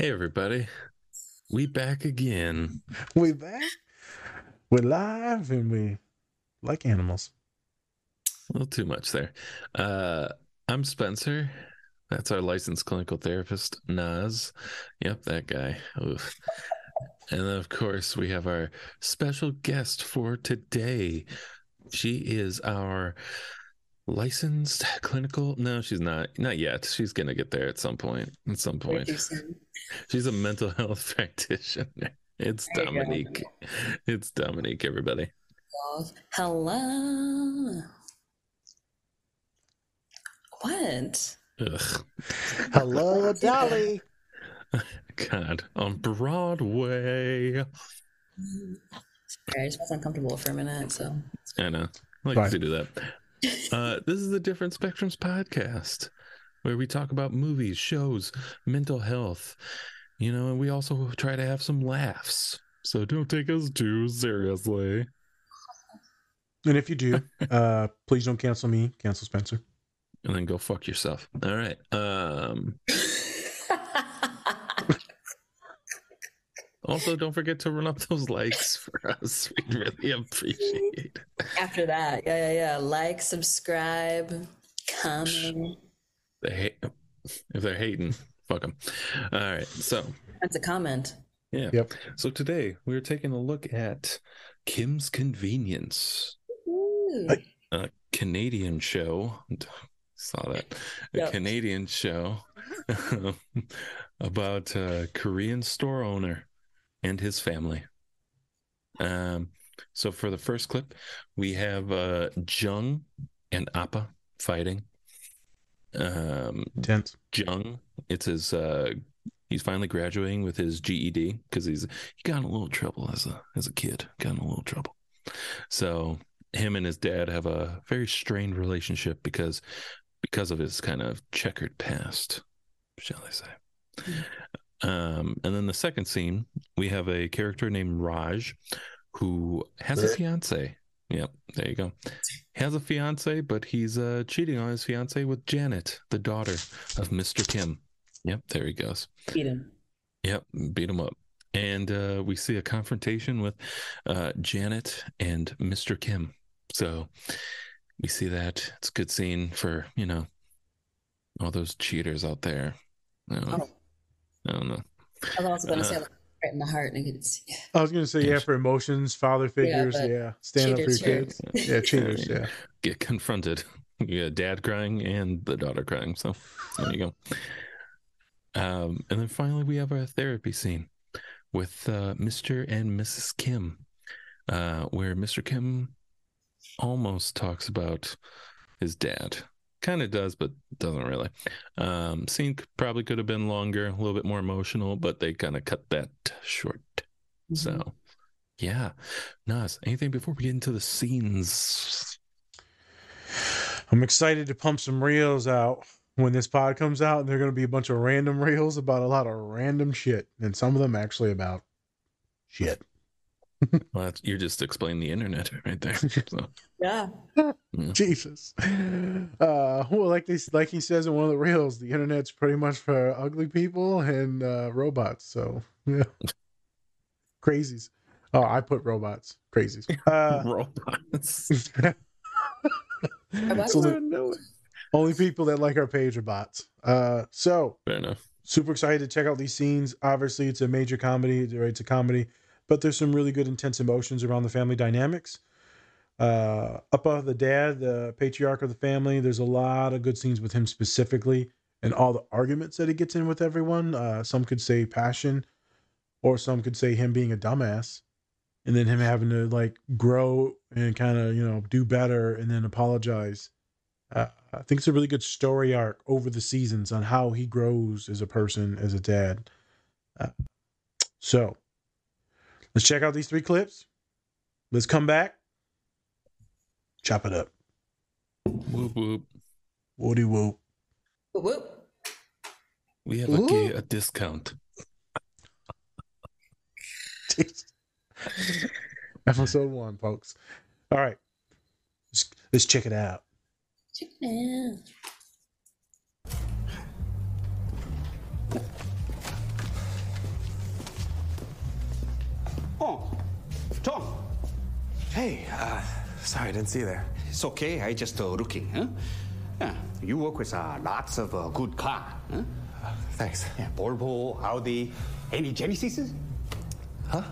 Hey everybody, we back again. We back. We're live and we like animals. A little too much there. Uh, I'm Spencer. That's our licensed clinical therapist, Naz. Yep, that guy. Oof. And then, of course, we have our special guest for today. She is our licensed clinical. No, she's not. Not yet. She's gonna get there at some point. At some point. She's a mental health practitioner. It's Dominique. It's Dominique, everybody. Hello. What? Ugh. Hello, Dolly. God, on Broadway. Sorry, I just was uncomfortable for a minute, so I know. I like Fine. to do that. Uh, this is the Different Spectrums podcast where we talk about movies, shows, mental health, you know, and we also try to have some laughs. So don't take us too seriously. And if you do, uh, please don't cancel me. Cancel Spencer. And then go fuck yourself. All right. Um, also, don't forget to run up those likes for us. We'd really appreciate it. after that, yeah, yeah, yeah. Like, subscribe, comment. They hate if they're hating, fuck them. All right. So, That's a comment. yeah. Yep. So today we're taking a look at Kim's Convenience, Ooh. A Canadian show. Saw that. A Yep. Canadian show about a Korean store owner and his family. Um, so for the first clip, we have uh Jung and Appa fighting. Um, Tense. Jung, it's his uh he's finally graduating with his GED because he's he got in a little trouble as a as a kid, got in a little trouble. So him and his dad have a very strained relationship because because of his kind of checkered past, shall I say. Um, and then the second scene, we have a character named Raj who has a Right. fiance. Yep, there you go. Has a fiance, but he's uh, cheating on his fiance with Janet, the daughter of Mr. Kim. Yep, there he goes. Beat him. Yep, beat him up. And uh, we see a confrontation with uh, Janet and Mr. Kim. So we see that. It's a good scene for, you know, all those cheaters out there. I don't, Oh, I don't know. I was also going to say, Uh, like, right in the heart, and I could see. I was gonna say yeah for emotions, father figures. but Yeah, stand up for your cheaters, kids. Yeah, cheaters. Yeah. Get confronted. You got dad crying and the daughter crying. So there you go. Um, and then finally, we have our therapy scene with uh, Mr. and Mrs. Kim, uh, where Mr. Kim almost talks about his dad. Kind of does, but doesn't really. Um, scene probably could have been longer, a little bit more emotional, but they kind of cut that short. Mm-hmm. So, yeah. Nas, anything before we get into the scenes? I'm excited to pump some reels out when this pod comes out. They're gonna be a bunch of random reels about a lot of random shit, and some of them actually about shit. Well, that's, you're just explaining the internet right there. So, Yeah. Jesus. Uh, well, like they like he says in one of the reels, the internet's pretty much for ugly people and uh, robots. So yeah, crazies. Oh, I put robots. Crazies. Uh, robots. Robots? so the only people that like our page are bots. Uh, so Fair enough. super excited to check out these scenes. Obviously, it's a major comedy. or It's a comedy, but there's some really good intense emotions around the family dynamics. Uh, Appa, the dad, the patriarch of the family, there's a lot of good scenes with him specifically, and all the arguments that he gets in with everyone. Uh, some could say passion, or some could say him being a dumbass, and then him having to like grow and kind of you know do better, and then apologize. Uh, I think it's a really good story arc over the seasons on how he grows as a person, as a dad. Uh, so, let's check out these three clips. Let's come back. Chop it up. Whoop whoop. Woody whoop. Whoop, whoop. We have a, gay, a discount. Episode one, folks. All right. Let's, let's check it out. Chicken. Hey, uh, sorry, I didn't see you there. It's okay. I just uh, looking. Huh? Yeah, you work with uh, lots of uh, good car. Huh? Thanks. Yeah, Volvo, Audi, any Genesis? Huh?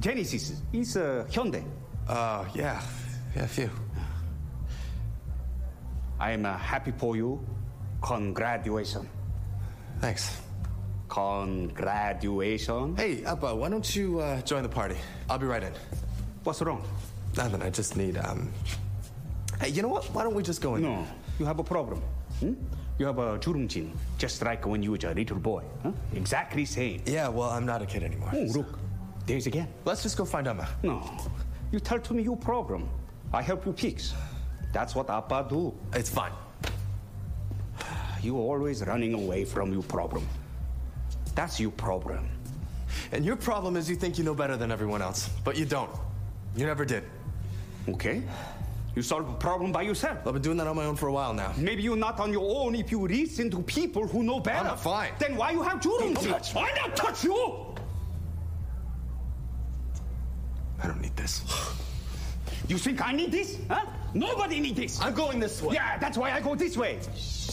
Genesis. It's uh, Hyundai. Uh, yeah, yeah, a few. I am uh, happy for you. Congratulations. Thanks. Congratulations. Hey, Appa, why don't you uh, join the party? I'll be right in. What's wrong? Nothing. I just need. Um... Hey, you know what? Why don't we just go in? No, you have a problem. Hmm? You have a churumchin, just like when you were a little boy. Huh? Exactly same. Yeah, well, I'm not a kid anymore. Oh, so. look, there's again. Let's just go find Amma. No, you tell to me your problem. I help you fix. That's what Appa do. It's fine. You always running away from your problem. That's your problem. And your problem is you think you know better than everyone else, but you don't. You never did. Okay. You solve a problem by yourself. I've been doing that on my own for a while now. Maybe you're not on your own if you reach to people who know better. I'm not fine. Then why you have children? Don't touch me. Why not touch you? I don't need this. You think I need this? Huh? Nobody need this. I'm going this way. Yeah, that's why I go this way. Shh.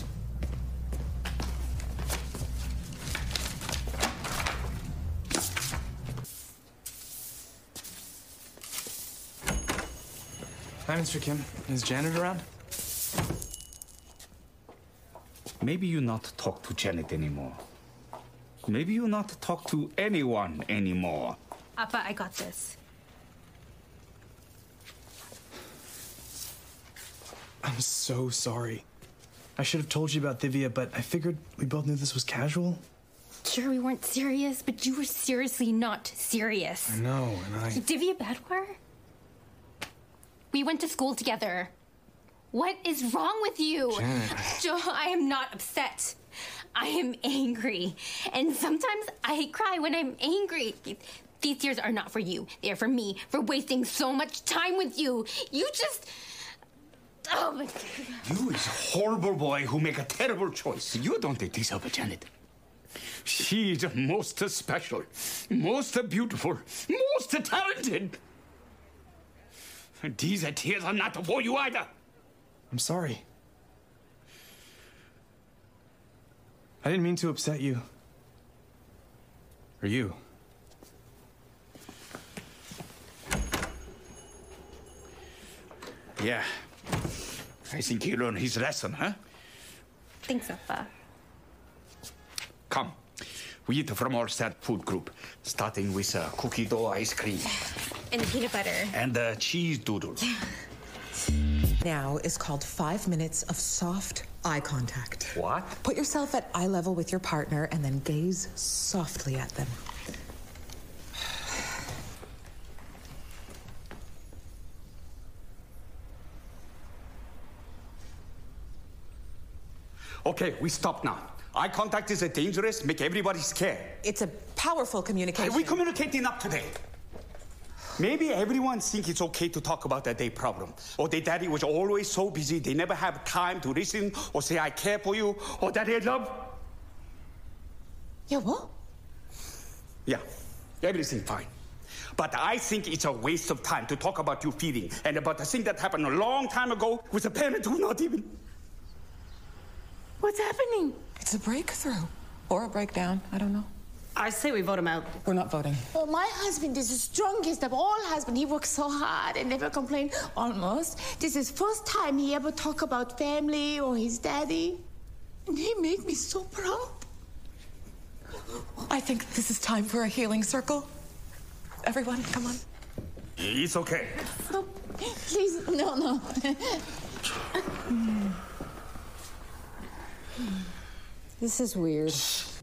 Hi, Mr. Kim. Is Janet around? Maybe you not talk to Janet anymore. Maybe you not talk to anyone anymore. Appa, I got this. I'm so sorry. I should have told you about Divya, but I figured we both knew this was casual. Sure, we weren't serious, but you were seriously not serious. I know, and I. Divya Badwar? We went to school together. What is wrong with you? Janet. I am not upset. I am angry. And sometimes I cry when I'm angry. These tears are not for you. They are for me, for wasting so much time with you. You just. Oh my god. You is horrible boy who make a terrible choice. You don't deserve Janet. She is most special, most beautiful, most talented. These tears are not for you either. I'm sorry. I didn't mean to upset you. Or you. Yeah. I think he learned his lesson, huh? Think so, Appa. Come. We eat from our set food group, starting with uh, cookie dough ice cream And the peanut butter. and the cheese doodle. now is called five minutes of soft eye contact. What? Put yourself at eye level with your partner and then gaze softly at them. Okay, we stop now. Eye contact is a dangerous, make everybody scared. It's a powerful communication. We communicate enough today. Maybe everyone think it's okay to talk about their day problem. Or their daddy was always so busy they never have time to listen or say I care for you or that I love. yeah, what? Yeah, everything fine. But I think it's a waste of time to talk about your feeling and about the thing that happened a long time ago with a parent who not even. What's happening? It's a breakthrough. Or a breakdown. I don't know. I say we vote him out. We're not voting. Well, my husband is the strongest of all husbands. He works so hard and never complains, Almost. This is first time he ever talk about family or his daddy. And he made me so proud. I think this is time for a healing circle. Everyone, come on. It's okay. Oh, please, no, no. This is weird.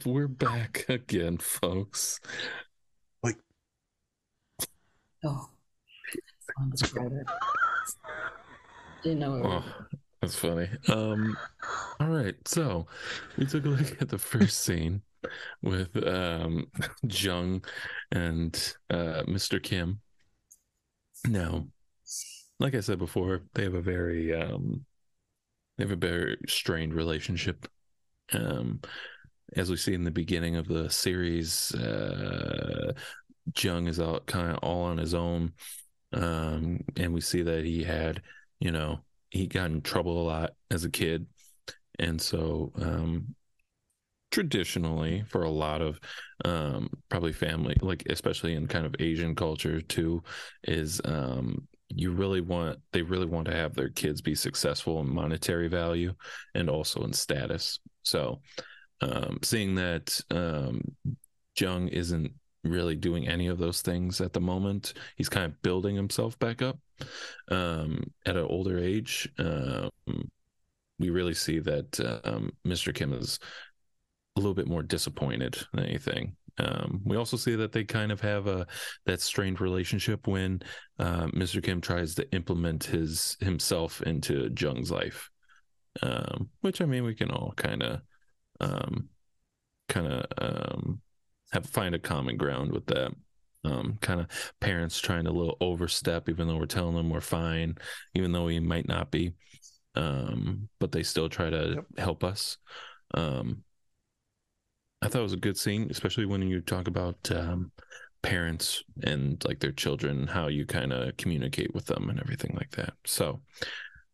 We're back again, folks. Like, Oh. Didn't know it. Oh, that's funny. Um, all right, so we took a look at the first scene with um Jung and uh Mr. Kim. Now, like I said before, they have a very um they have a very strained relationship. Um as we see in the beginning of the series, uh Jung is all kind of all on his own um, and we see that he had, you know, he got in trouble a lot as a kid, and so um, traditionally for a lot of um, probably family, like especially in kind of Asian culture too, is um, you really want they really want to have their kids be successful in monetary value and also in status. So um, seeing that um, Jung isn't really doing any of those things at the moment. He's kind of building himself back up um, at an older age. Um, we really see that um, Mr. Kim is a little bit more disappointed than anything. Um, we also see that they kind of have a that strained relationship when uh, Mr. Kim tries to implement his himself into Jung's life, um, which I mean we can all kind of um, kind of um, have find a common ground with that. Um, kind of parents trying to a little overstep, even though we're telling them we're fine, even though we might not be. Um, but they still try to yep. help us. Um, I thought it was a good scene, especially when you talk about um, parents and like their children, how you kind of communicate with them and everything like that. So,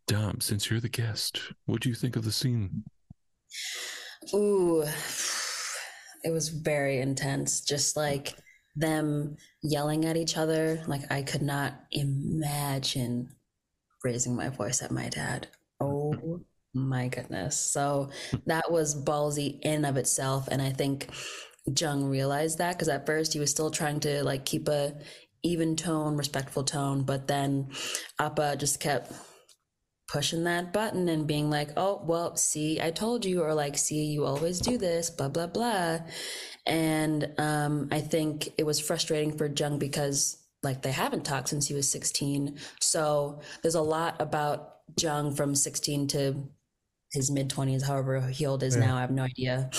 Dom, since you're the guest, what do you think of the scene? Ooh, it was very intense. Just like them yelling at each other. Like I could not imagine raising my voice at my dad. Oh my goodness. So that was ballsy in of itself. And I think Jung realized that because at first he was still trying to like keep a even tone, respectful tone, but then Appa just kept pushing that button and being like, oh, well, see, I told you, or like, see, you always do this, blah, blah, blah. And um, I think it was frustrating for Jung because like they haven't talked since he was 16. So there's a lot about Jung from 16 to his mid 20s, however he old is yeah. now, I have no idea,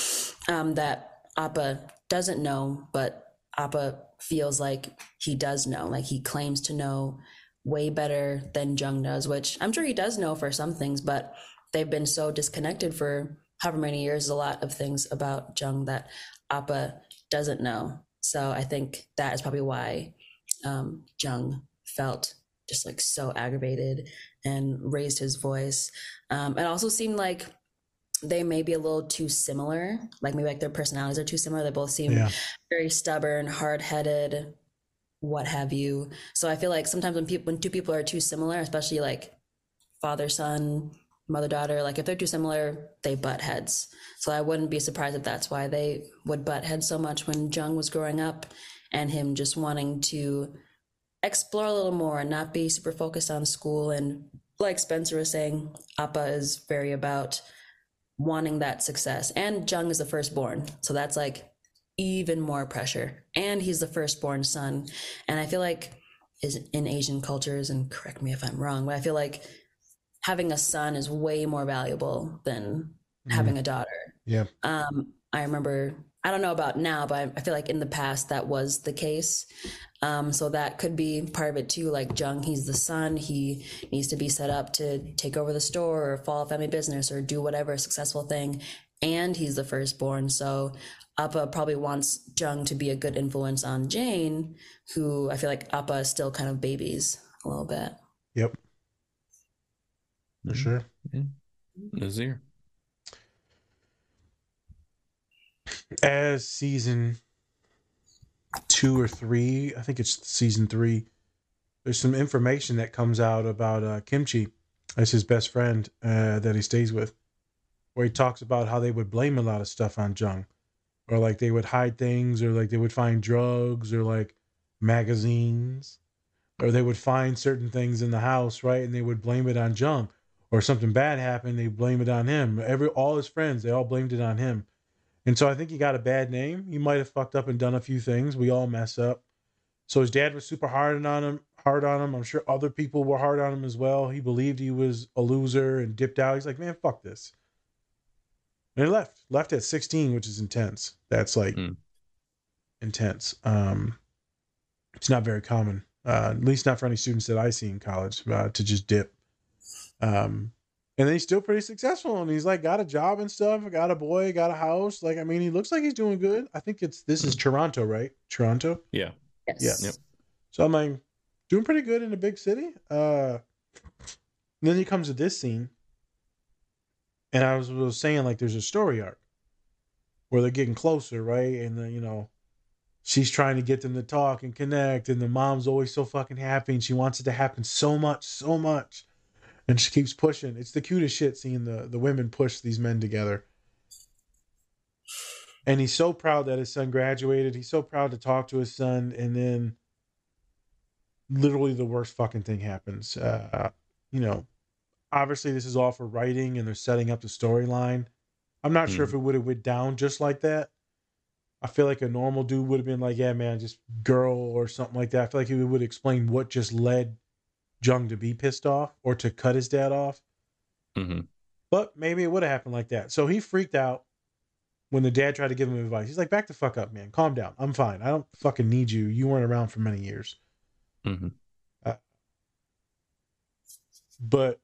um, that Appa doesn't know, but Appa feels like he does know, like he claims to know way better than Jung does, which I'm sure he does know for some things, but they've been so disconnected for however many years, a lot of things about Jung that Appa doesn't know. So I think that is probably why um, Jung felt just like so aggravated and raised his voice. Um, it also seemed like they may be a little too similar, like maybe like their personalities are too similar. They both seem yeah. very stubborn, hard headed, what have you. So I feel like sometimes when people when two people are too similar, especially like father son, mother daughter, like if they're too similar, they butt heads. So I wouldn't be surprised if that's why they would butt heads so much when Jung was growing up and him just wanting to explore a little more and not be super focused on school and like Spencer was saying, Appa is very about wanting that success. And Jung is the firstborn. So that's like even more pressure. And he's the firstborn son. And I feel like is in Asian cultures, and correct me if I'm wrong, but I feel like having a son is way more valuable than mm. having a daughter. Yeah. Um, I remember I don't know about now, but I feel like in the past that was the case. Um, so that could be part of it too. Like Jung, he's the son. He needs to be set up to take over the store or follow family business or do whatever successful thing. And he's the firstborn. So Appa probably wants Jung to be a good influence on Jane, who I feel like Appa still kind of babies a little bit. Yep. For sure. Yeah. Nazir. As season two or three, I think it's season three, there's some information that comes out about uh, Kimchee as his best friend uh, that he stays with, where he talks about how they would blame a lot of stuff on Jung or like they would hide things or like they would find drugs or like magazines. Or they would find certain things in the house right and they would blame it on Jung or something bad happened they blame it on him. Every all his friends they all blamed it on him. And so I think he got a bad name. He might have fucked up and done a few things. We all mess up. So his dad was super hard on him hard on him. I'm sure other people were hard on him as well. He believed he was a loser and dipped out. He's like man fuck this and he left left at 16 which is intense. That's like mm. intense. Um it's not very common uh at least not for any students that i see in college uh, to just dip. Um and then he's still pretty successful and he's like got a job and stuff got a boy got a house. Like i mean he looks like he's doing good. I think it's this is toronto right? Toronto? Yeah. Yes. yeah. Yep. so i'm like doing pretty good in a big city. Uh, then he comes to this scene, and I was, was saying like there's a story arc where they're getting closer, right? And then you know, she's trying to get them to talk and connect, and the mom's always so fucking happy, and she wants it to happen so much, so much, and she keeps pushing. It's the cutest shit seeing the the women push these men together. And he's so proud that his son graduated. He's so proud to talk to his son, and then literally the worst fucking thing happens. Uh, you know, obviously this is all for writing and they're setting up the storyline. I'm not sure if it would have went down just like that. I feel like a normal dude would have been like, "Yeah, man, just girl" or something like that. I feel like he would explain what just led Jung to be pissed off or to cut his dad off. hmm But maybe it would have happened like that. So he freaked out when the dad tried to give him advice. He's like, "Back the fuck up, man. Calm down. I'm fine. I don't fucking need you. You weren't around for many years." hmm But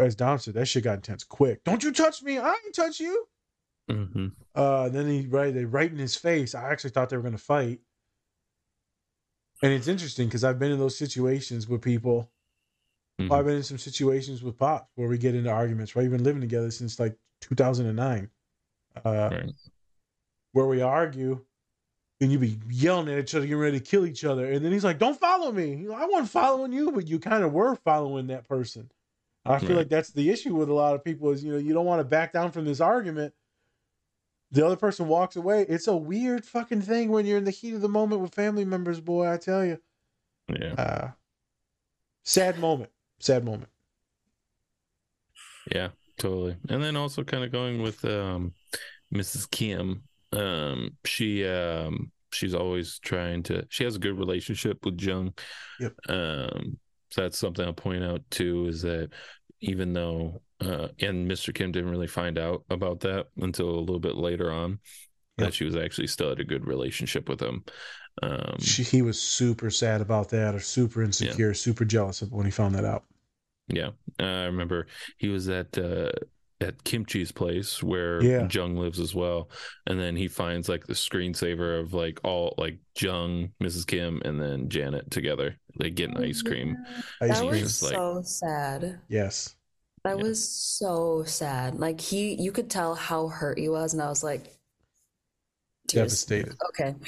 as Dom said, that shit got intense quick. Don't you touch me? I ain't touch you. hmm Uh, then he right they right in his face. I actually thought they were gonna fight. And it's interesting because I've been in those situations with people. Mhm. I've been in some situations with Pop where we get into arguments. Right, we've been living together since like 2009, uh, Right. where we argue, and you be yelling at each other, getting ready to kill each other, and then he's like, "Don't follow me." I wasn't following you, but you kind of were following that person. I feel Right. like that's the issue with a lot of people is you know you don't want to back down from this argument. The other person walks away. It's a weird fucking thing when you're in the heat of the moment with family members, boy. I tell you. Yeah. Uh, sad moment. Sad moment. Yeah, totally. And then also kind of going with um Mrs. Kim. Um she um she's always trying to she has a good relationship with Jung. Yep. Um so that's something I'll point out too is that even though uh and Mr. Kim didn't really find out about that until a little bit later on Yep. that she was actually still had a good relationship with him. Um She, he was super sad about that, or super insecure, super jealous of when he found that out. Yeah, uh, I remember he was at uh, at Kimchee's place where Yeah. Jung lives as well, and then he finds like the screensaver of like all like Jung, Mrs. Kim, and then Janet together. They get an oh, ice cream. Ice that cream. was like- so sad. Yes. That Yeah. was so sad. Like he, you could tell how hurt he was, and I was like. Devastated. Okay.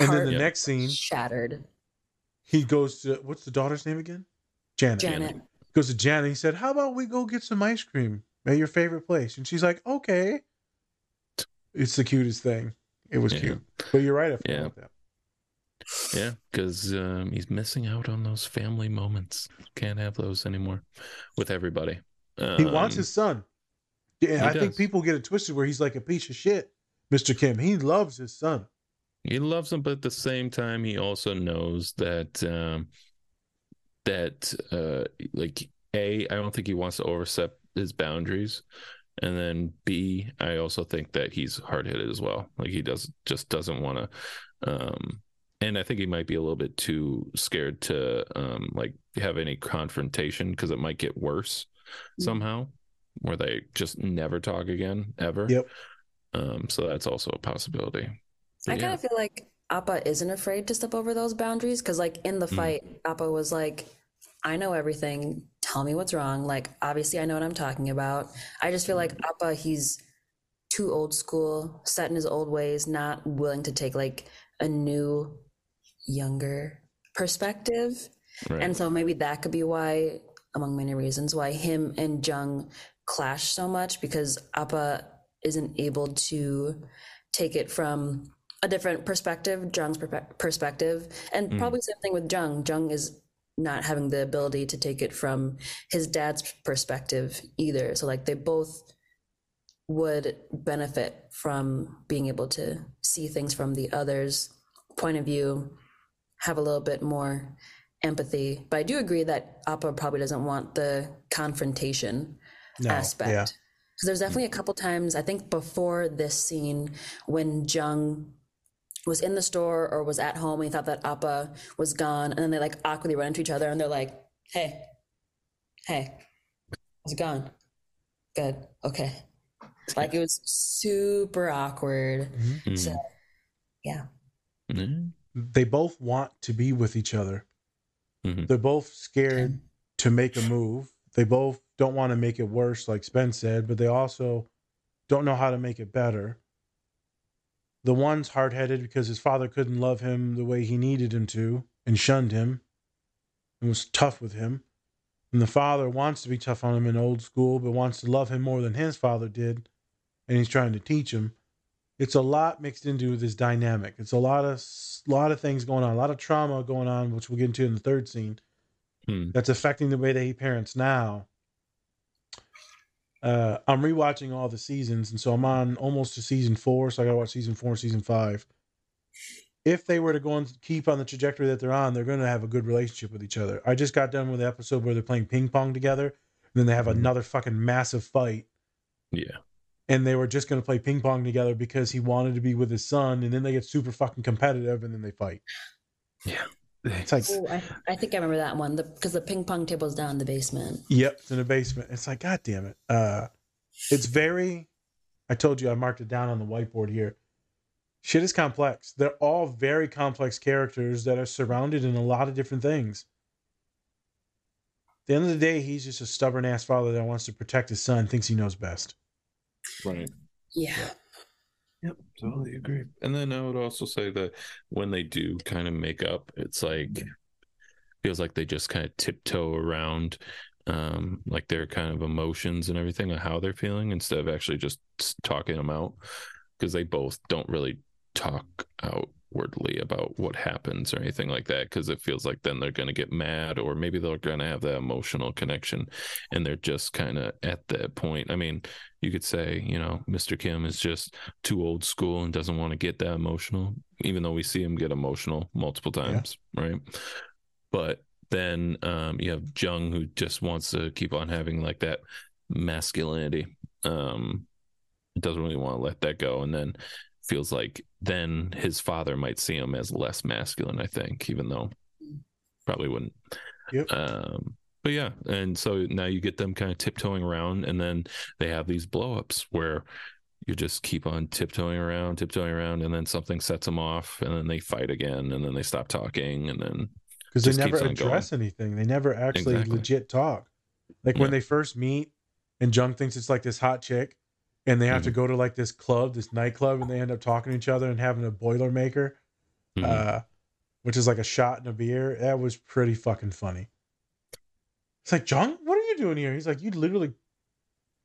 And then the Yeah. next scene, shattered. he goes to what's the daughter's name again? Janet. Janet. Goes to Janet. He said, "How about we go get some ice cream at your favorite place?" And she's like, "Okay." It's the cutest thing. It was Yeah. cute. But you're right. I forgot Yeah. that. Yeah, because um, he's missing out on those family moments. Can't have those anymore with everybody. He wants Um, his son. Yeah, I think people get it twisted where he's like a piece of shit, Mr. Kim. He loves his son. he loves him but at the same time he also knows that um that uh like a i don't think he wants to overstep his boundaries and then b i also think that he's hard-headed as well like he does just doesn't want to um and i think he might be a little bit too scared to um like have any confrontation because it might get worse somehow where they just never talk again ever Yep. um so that's also a possibility I But kind yeah. of feel like Appa isn't afraid to step over those boundaries because, like, in the Mm. fight, Appa was like, I know everything. Tell me what's wrong. Like, obviously, I know what I'm talking about. I just feel like Appa, he's too old school, set in his old ways, not willing to take like a new, younger perspective. Right. And so maybe that could be why, among many reasons, why him and Jung clash so much because Appa isn't able to take it from a different perspective, Jung's perpe- perspective. And mm. probably same thing with Jung. Jung is not having the ability to take it from his dad's perspective either. So like they both would benefit from being able to see things from the other's point of view, have a little bit more empathy. But I do agree that Appa probably doesn't want the confrontation No, aspect. yeah. Because there's definitely a couple times, I think before this scene, when Jung was in the store or was at home and he thought that Appa was gone, and then they like awkwardly run into each other and they're like, hey, hey, how's it gone? Good, okay. Like it was super awkward. Mm-hmm. Mhm. So, yeah. Mhm. they both want to be with each other. Mhm. They're both scared to make a move. They both don't want to make it worse, like Spence said, but they also don't know how to make it better. The one's hard headed because his father couldn't love him the way he needed him to and shunned him and was tough with him. And the father wants to be tough on him in old school, but wants to love him more than his father did. And he's trying to teach him. It's a lot mixed into this dynamic. It's a lot of lot of things going on, a lot of trauma going on, which we'll get into in the third scene. Hmm. That's affecting the way that he parents now. Uh, I'm rewatching all the seasons, and so I'm on almost to season four. So I got to watch season four, and season five. If they were to go and keep on the trajectory that they're on, they're going to have a good relationship with each other. I just got done with the episode where they're playing ping pong together, and then they have another fucking massive fight, Yeah. and they were just going to play ping pong together because he wanted to be with his son, and then they get super fucking competitive, and then they fight. Yeah. It's like, Ooh, I, I think I remember that one because the, ping pong table's down in the basement. Yep, it's in the basement. It's like, God damn it. Uh it's very I told you I marked it down on the whiteboard here. Shit is complex. They're all very complex characters that are surrounded in a lot of different things. At the end of the day, he's just a stubborn ass father that wants to protect his son, thinks he knows best. Right. Yeah. Yep, totally agree. And then I would also say that when they do kind of make up, it's like feels like they just kind of tiptoe around um like their kind of emotions and everything and how they're feeling instead of actually just talking them out because they both don't really talk outwardly about what happens or anything like that because it feels like then they're going to get mad or maybe they're going to have that emotional connection and they're just kind of at that point i mean you could say you know mr kim is just too old school and doesn't want to get that emotional even though we see him get emotional multiple times right but then um, you have Jung who just wants to keep on having like that masculinity. Um, doesn't really want to let that go, and then feels like then his father might see him as less masculine. I think, even though probably wouldn't. Yep. Um, but yeah, and so now you get them kind of tiptoeing around, and then they have these blowups where you just keep on tiptoeing around, tiptoeing around, and then something sets them off, and then they fight again, and then they stop talking, and then Because they never on going. address anything. They never actually Exactly. legit talk. Like when they first meet and Jung thinks it's like this hot chick and they have Mm-hmm. to go to like this club, this nightclub, and they end up talking to each other and having a boilermaker. Mhm. uh, which is like a shot and a beer. That was pretty fucking funny. It's like, John, what are you doing here? He's like, you literally,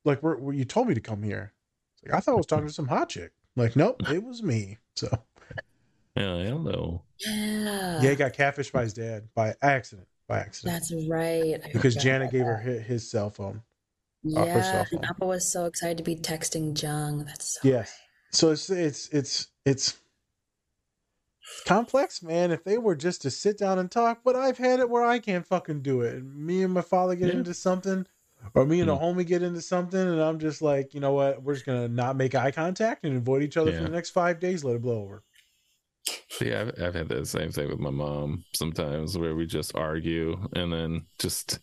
like, where, where you told me to come here. It's like, I thought I was talking to some hot chick. like, nope, it was me. So yeah, I don't Yeah. yeah, he got catfished by his dad by accident. By accident. That's right. I because forgot Janet about gave her his, his cell phone. Off her Yeah, cell and phone. Appa was so excited to be texting Jung. That's so Yes. So it's it's it's it's complex, man. If they were just to sit down and talk, but I've had it where I can't fucking do it. And me and my father get Yeah. into something, or me and a hmm. homie get into something, and I'm just like, you know what? We're just gonna not make eye contact and avoid each other for the next five days. Let it blow over. Yeah, I've, I've had the same thing with my mom sometimes where we just argue and then just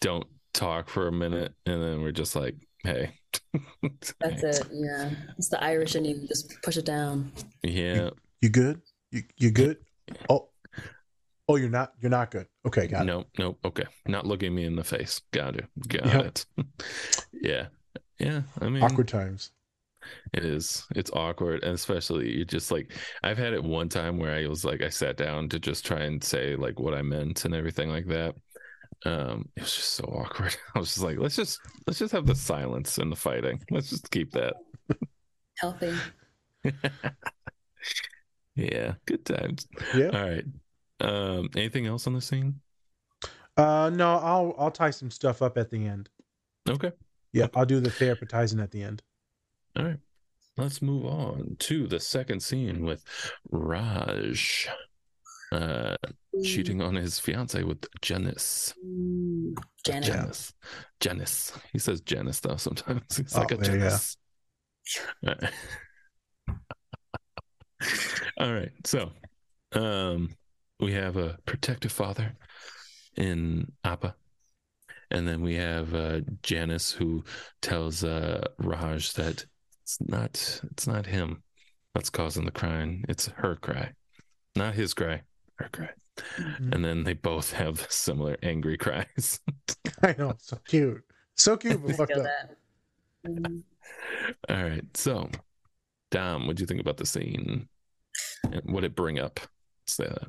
don't talk for a minute and then we're just like, hey. That's it. Yeah. It's the Irish and you. Just push it down. Yeah. You good? You you good? Oh, oh, you're not. You're not good. Okay, got it. Nope, nope. Okay. Not looking me in the face. Got it. Got Yep. it. yeah. Yeah. I mean, Awkward times. It is. It's awkward, and especially you just like I've had it one time where I was like I sat down to just try and say like what I meant and everything like that. Um, it was just so awkward. I was just like, let's just let's just have the silence and the fighting. Let's just keep that. Healthy. Yeah, good times. Yeah. All right. Um, anything else on the scene? Uh, no, I'll I'll tie some stuff up at the end. Okay. Yeah, I'll do the therapizing at the end. All right. Let's move on to the second scene with Raj uh cheating on his fiance with Janice. Janet. Janice. Janice. He says Janice though sometimes. He's Oh, like a there you. Janice. Alright. All right. So um we have a protective father in Appa. And then we have uh Janice who tells uh Raj that it's not it's not him that's causing the crying, it's her cry. not his cry, her cry. Mhm. And then they both have similar angry cries. I know, so cute, so cute, but fucked Feel up. that. Mhm. All right. So, Dom, what do you think about the scene? And what it bring up? Say that.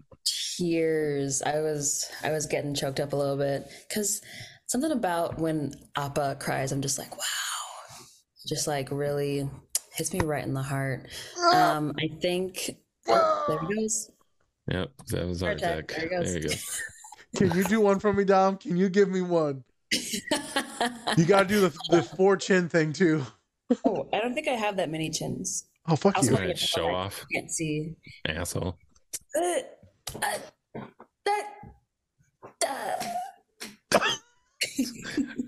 tears i was i was getting choked up a little bit because something about when appa cries i'm just like wow just like really hits me right in the heart um i think oh, there he goes Yep. That was our Heart attack. attack. There. There you go. Can you do one for me, Dom? Can you give me one? You got to do the the four chin thing too. oh i don't think i have that many chins Oh fuck I was you! All right, show off, I can't see asshole. Uh, uh, that uh,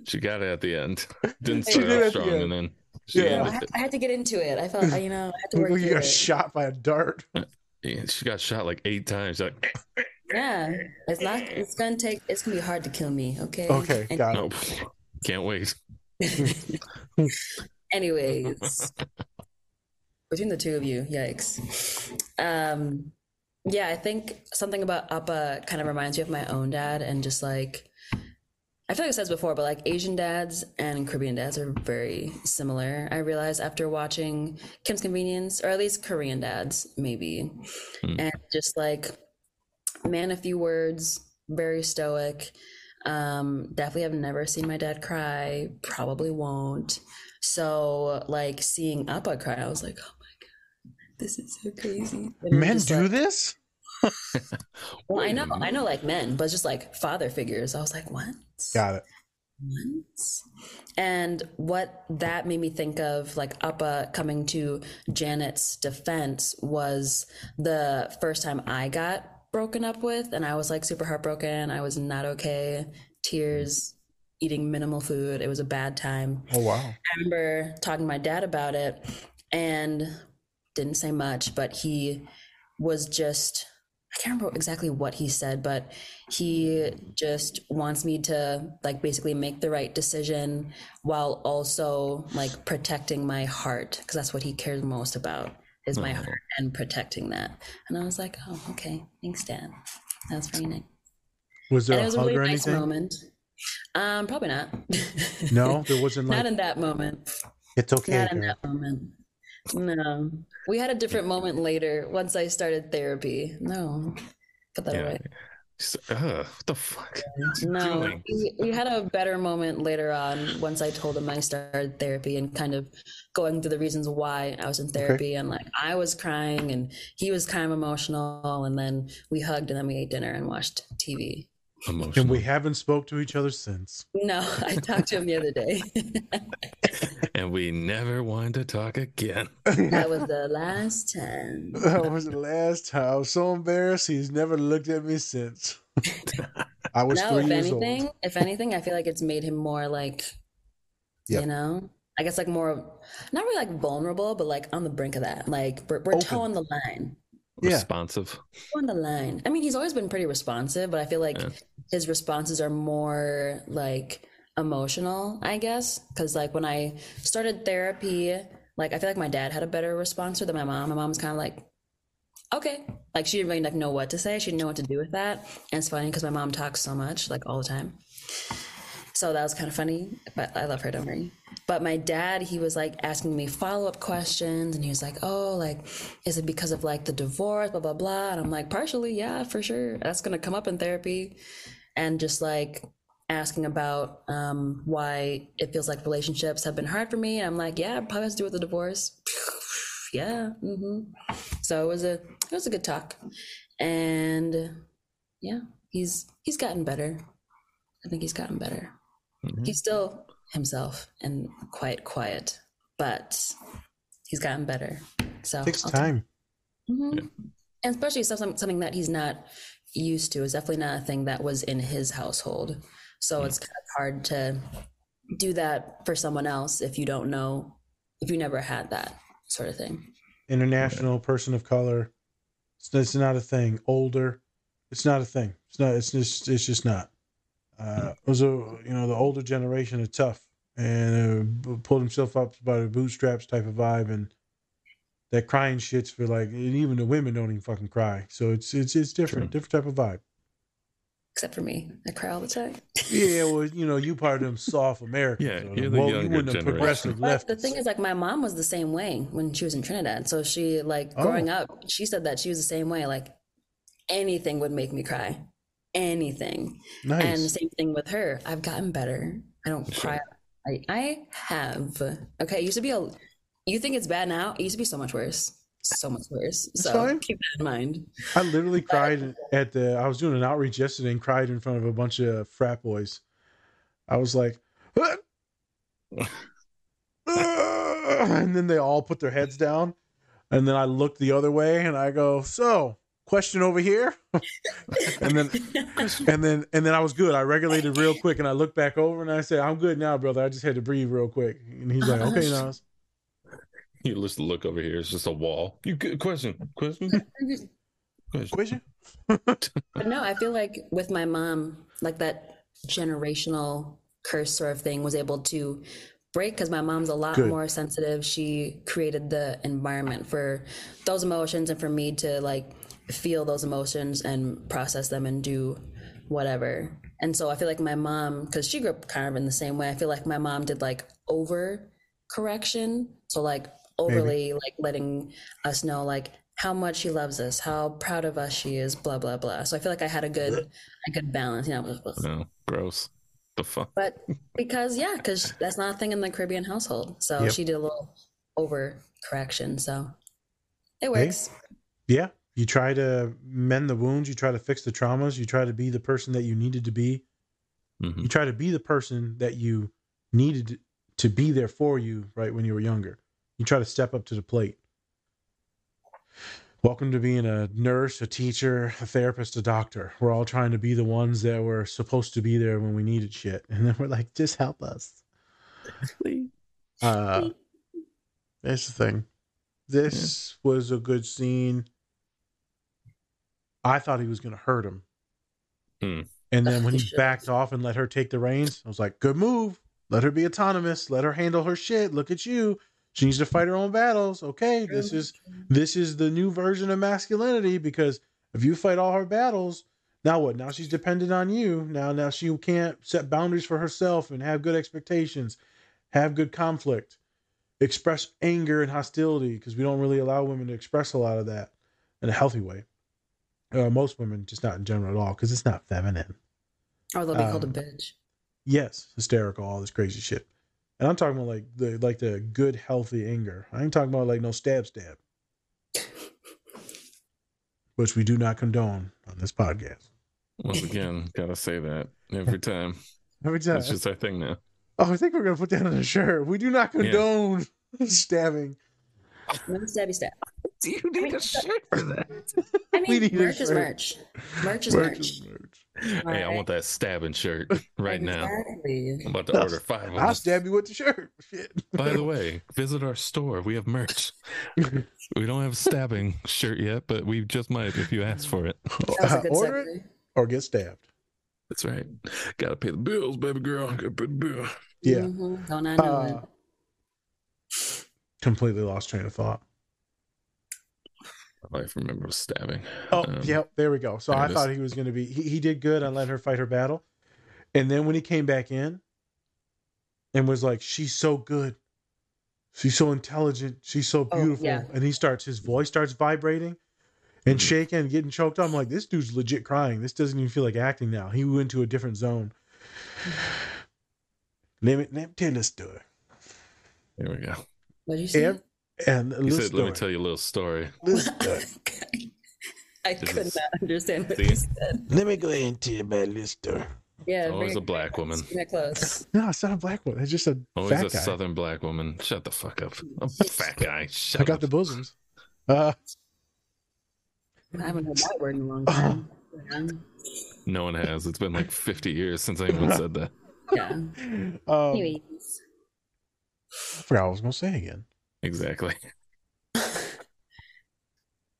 She got it at the end. Didn't start did off at the strong, and then she Yeah. I, had. I had to get into it i felt you know i had to work You through got it. shot by a dart. Yeah, she got shot like eight times. Like, Yeah, it's not. It's gonna take. It's gonna be hard to kill me. Okay. Okay, And- got it. nope. Can't wait. Anyways, between the two of you, yikes. Um, yeah, I think something about Appa kind of reminds me of my own dad, and just like I feel like I said this before, but like Asian dads and Caribbean dads are very similar. I realized after watching Kim's Convenience, or at least Korean dads, maybe, Hmm. and just like man, a few words, very stoic. Um, definitely have never seen my dad cry. Probably won't. So like seeing Appa cry, I was like, oh my god, this is so crazy. And Men do like- this? Well, I know, I know, like men, but just like father figures. I was like, what? Got it. What? And what that made me think of, like Appa coming to Janet's defense, was the first time I got broken up with, and I was like super heartbroken. I was not okay, tears, eating minimal food. It was a bad time. Oh wow. I remember talking to my dad about it and didn't say much, but he was just I can't remember exactly what he said, but he just wants me to like basically make the right decision while also like protecting my heart because that's what he cares most about is my Oh. heart and protecting that. And I was like, oh, okay, thanks, Dad. That's very nice. Was there And a was a hug really or nice anything? moment. Um, probably not. No, there wasn't not in that moment. it's okay. Not in that moment. No. We had a different moment later once I started therapy. No. Put that Yeah. away. Like, what the fuck? No. We, we had a better moment later on once I told him I started therapy and kind of going through the reasons why I was in therapy. And like I was crying and he was kind of emotional. And then we hugged and then we ate dinner and watched TV. Emotional. And we haven't spoke to each other since. No, I talked to him the other day. and we never wanted to talk again. that was the last time. That was the last time. I was so embarrassed. He's never looked at me since. I was no, three if years anything, old. if anything, I feel like it's made him more like, Yep. you know, I guess like more, not really like vulnerable, but like on the brink of that. Like we're, we're Open. towing the line, Yeah. Responsive. on the line. I mean, he's always been pretty responsive, but I feel like Yeah. his responses are more like emotional, I guess. Cause like when I started therapy, like I feel like my dad had a better response than my mom. My mom's kind of like, okay. Like she didn't really like know what to say. She didn't know what to do with that. And it's funny because my mom talks so much, like all the time. So that was kind of funny, but I love her, don't worry. But my dad, he was like asking me follow up questions, and he was like, "Oh, like, is it because of like the divorce, blah blah blah?" And I'm like, "Partially, yeah, for sure. That's gonna come up in therapy." And just like asking about um, why it feels like relationships have been hard for me. And I'm like, "Yeah, probably has to do with the divorce." yeah. hmm So it was a it was a good talk, and yeah, he's he's gotten better. I think he's gotten better. Mhm. He's still himself and quite quiet, but he's gotten better. So it takes I'll take- time. Mhm. And especially something something that he's not used to is definitely not a thing that was in his household. So it's kind of hard to do that for someone else if you don't know, if you never had that sort of thing. International person of color. It's, it's not a thing. Older. It's not a thing. It's not. It's just. It's just not. Uh, it was a you know the older generation is tough and uh, pulled himself up by the bootstraps type of vibe and that crying shits for like, and even the women don't even fucking cry. So it's it's it's different, different type of vibe. Except for me, I cry all the time. Yeah, well, you know, you part of them soft Americans. Yeah, or you're the woke- you younger wouldn't have generation. progressive left. the thing is, like, my mom was the same way when she was in Trinidad. So she, like, growing Oh. up, she said that she was the same way. Like, anything would make me cry. Anything. And the same thing with her. I've gotten better. I don't cry. I, I have. Okay. It used to be a. You think it's bad now? It used to be so much worse. So much worse. It's so fine. keep that in mind. I literally cried at the. I was doing an outreach yesterday and cried in front of a bunch of frat boys. I was like! Ah! and then they all put their heads down, and then I looked the other way and I go, "So, question over here," and then, and then, and then I was good. I regulated real quick, and I looked back over and I said, "I'm good now, brother. I just had to breathe real quick." And he's like, oh, "Okay, Nas." You just look over here. It's just a wall. You good question? Question? question? Question? But no, I feel like with my mom, like that generational curse sort of thing was able to break because my mom's a lot Good. more sensitive. She created the environment for those emotions and for me to like feel those emotions and process them and do whatever. And so I feel like my mom, because she grew up kind of in the same way, I feel like my mom did like over correction. So like overly like letting us know like how much she loves us, how proud of us she is, blah blah blah. So I feel like I had a good a good balance, you know. No, gross. The fuck? But because yeah, because that's not a thing in the Caribbean household. So Yep. she did a little over correction. So it Hey. works. Yeah. You try to mend the wounds, you try to fix the traumas, you try to be the person that you needed to be. Mhm. You try to be the person that you needed to be there for you right when you were younger. You try to step up to the plate. Welcome to being a nurse, a teacher, a therapist, a doctor. We're all trying to be the ones that were supposed to be there when we needed shit. And then we're like, just help us. Uh, that's the thing. This was a good scene. I thought he was going to hurt him. Hmm. And then when He he backed off and let her take the reins, I was like, good move. Let her be autonomous. Let her handle her shit. Look at you. She needs to fight her own battles. Okay, this is this is the new version of masculinity because if you fight all her battles, now what? Now she's dependent on you. Now now she can't set boundaries for herself and have good expectations, have good conflict, express anger and hostility because we don't really allow women to express a lot of that in a healthy way. Uh, most women, just not in general at all, because it's not feminine. Or they'll be called a Um, bitch. Yes, hysterical, all this crazy shit. And I'm talking about like the like the good, healthy anger. I ain't talking about like no stab stab. Which we do not condone on this podcast. Once again, gotta say that every time. Every time. It's just our thing now. Oh, I think we're gonna put that on a shirt. We do not condone stabbing. No stabby stab. Do you need a shirt for that? I We mean, need merch is merch. Merch is Merch merch. is merch. Hey, I want that stabbing shirt right now. I'm about to order five of I'll stab you with the shirt. Shit. By the way, visit our store. We have merch. We don't have a stabbing shirt yet, but we just might if you ask for it. That was a good Order segue. it or get stabbed. That's right. Gotta pay the bills, baby girl. Gotta pay the bill. Yeah. Mhm. Don't I know Uh, completely lost train of thought. I remember stabbing. Oh, Um, yep, there we go. So there I it is. thought he was going to be. He, he did good on letting her fight her battle, and then when he came back in, and was like, "She's so good, she's so intelligent, she's so Oh, beautiful," yeah. and he starts his voice starts vibrating Mm-hmm. and shaking, and getting choked up. I'm like, this dude's legit crying. This doesn't even feel like acting now. He went to a different zone. Let me, let me tell you a story. There we go. What did you say? Ev- and He little said, "Let me tell you a little story." I This could is- not understand what See? you said. Let me go ahead and tell you about a story. Yeah, Always a black woman. Very close. No, it's not a black woman. It's just a Always fat a guy. southern black woman. Shut the fuck up. I'm a fat guy. Shut I got up. the bosoms. Uh, I haven't heard that word in a long Oh. time. Yeah. No one has. It's been like 50 years since anyone said that. yeah. um, Anyways, I forgot what I was going to say again. Exactly.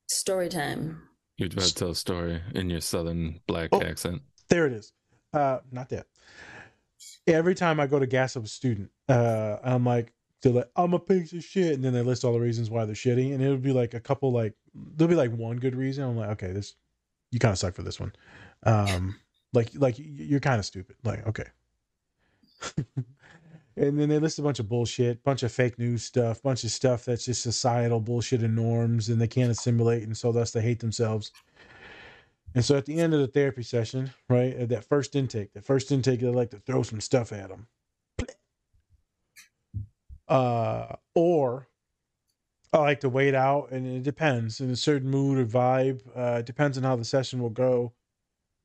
story time. You're about to tell a story in your southern black Oh. accent. There it is. Uh, not that. Every time I go to gas up a student, uh, I'm like, they're like, I'm a piece of shit, and then they list all the reasons why they're shitty, and it'll be like a couple like there'll be like one good reason. I'm like, okay, this you kind of suck for this one. Um, like like you're kind of stupid. Like okay. and then they list a bunch of bullshit, bunch of fake news stuff, bunch of stuff that's just societal bullshit and norms, and they can't assimilate, and so thus they hate themselves. And so at the end of the therapy session, right, at that first intake, that first intake, they like to throw some stuff at them. Uh, or I like to wait out, and it depends in a certain mood or vibe. Uh, depends on how the session will go.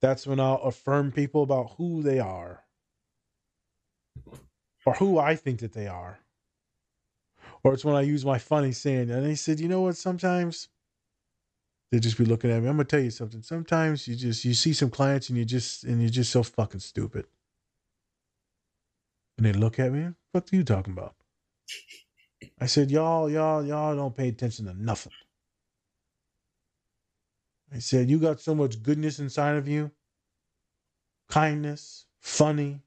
That's when I'll affirm people about who they are, or who I think that they are. Or it's when I use my funny saying, and they said, you know what? Sometimes they just be looking at me. I'm gonna tell you something. Sometimes you just you see some clients and you just and you're just so fucking stupid. And they look at me. What are you talking about? I said, y'all, y'all, y'all don't pay attention to nothing. I said, you got so much goodness inside of you kindness, funny,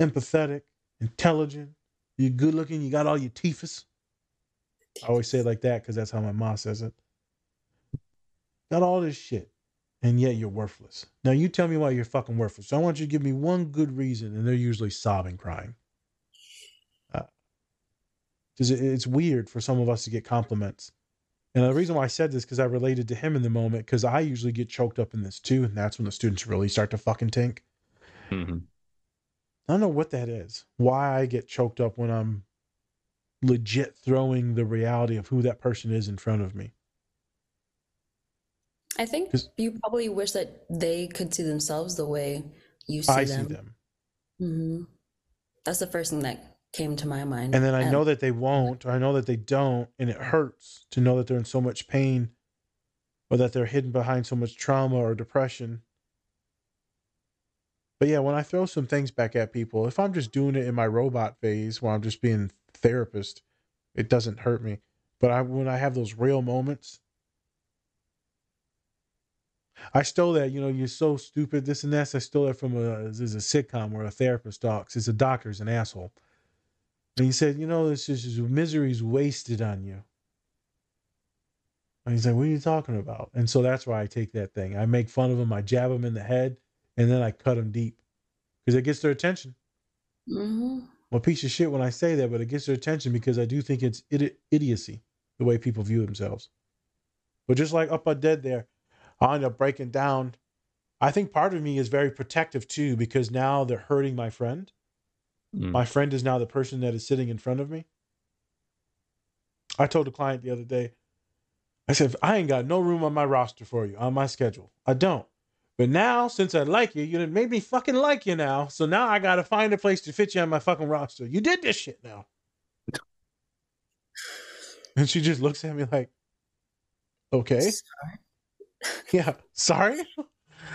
empathetic, intelligent. You're good looking. You got all your teethus. I always say it like that because that's how my mom says it. Got all this shit, and yet you're worthless. Now you tell me why you're fucking worthless. So I want you to give me one good reason, and they're usually sobbing, crying because it's weird for some of us to get compliments. And the reason why I said this because I related to him in the moment because I usually get choked up in this too, and that's when the students really start to fucking tink. Mm-hmm. I don't know what that is. Why I get choked up when I'm legit throwing the reality of who that person is in front of me. I think you probably wish that they could see themselves the way you see them I them. see them. hmm That's the first thing that came to my mind. And then I Um, know that they won't, or I know that they don't, and it hurts to know that they're in so much pain or that they're hidden behind so much trauma or depression. But yeah, when I throw some things back at people, if I'm just doing it in my robot phase where I'm just being therapist, it doesn't hurt me. But I when I have those real moments, I stole that, you know, you're so stupid, this and that. I stole that from a this is a sitcom where a therapist talks. It's a doctor's an asshole. And he said, you know, this is misery's wasted on you. And he's like, what are you talking about? And so that's why I take that thing. I make fun of him, I jab him in the head, and then I cut them deep. Because it gets their attention. mhm. I'm a piece of shit when I say that, but it gets their attention because I do think it's idi- idiocy, the way people view themselves. But just like Appa Dead there, I end up breaking down. I think part of me is very protective too, because now they're hurting my friend. Mm. My friend is now the person that is sitting in front of me. I told a client the other day, I said, I ain't got no room on my roster for you, on my schedule. I don't. But now, since I like you, you done made me fucking like you now. So now I gotta find a place to fit you on my fucking roster. You did this shit now. And she just looks at me like, okay. Yeah. Sorry?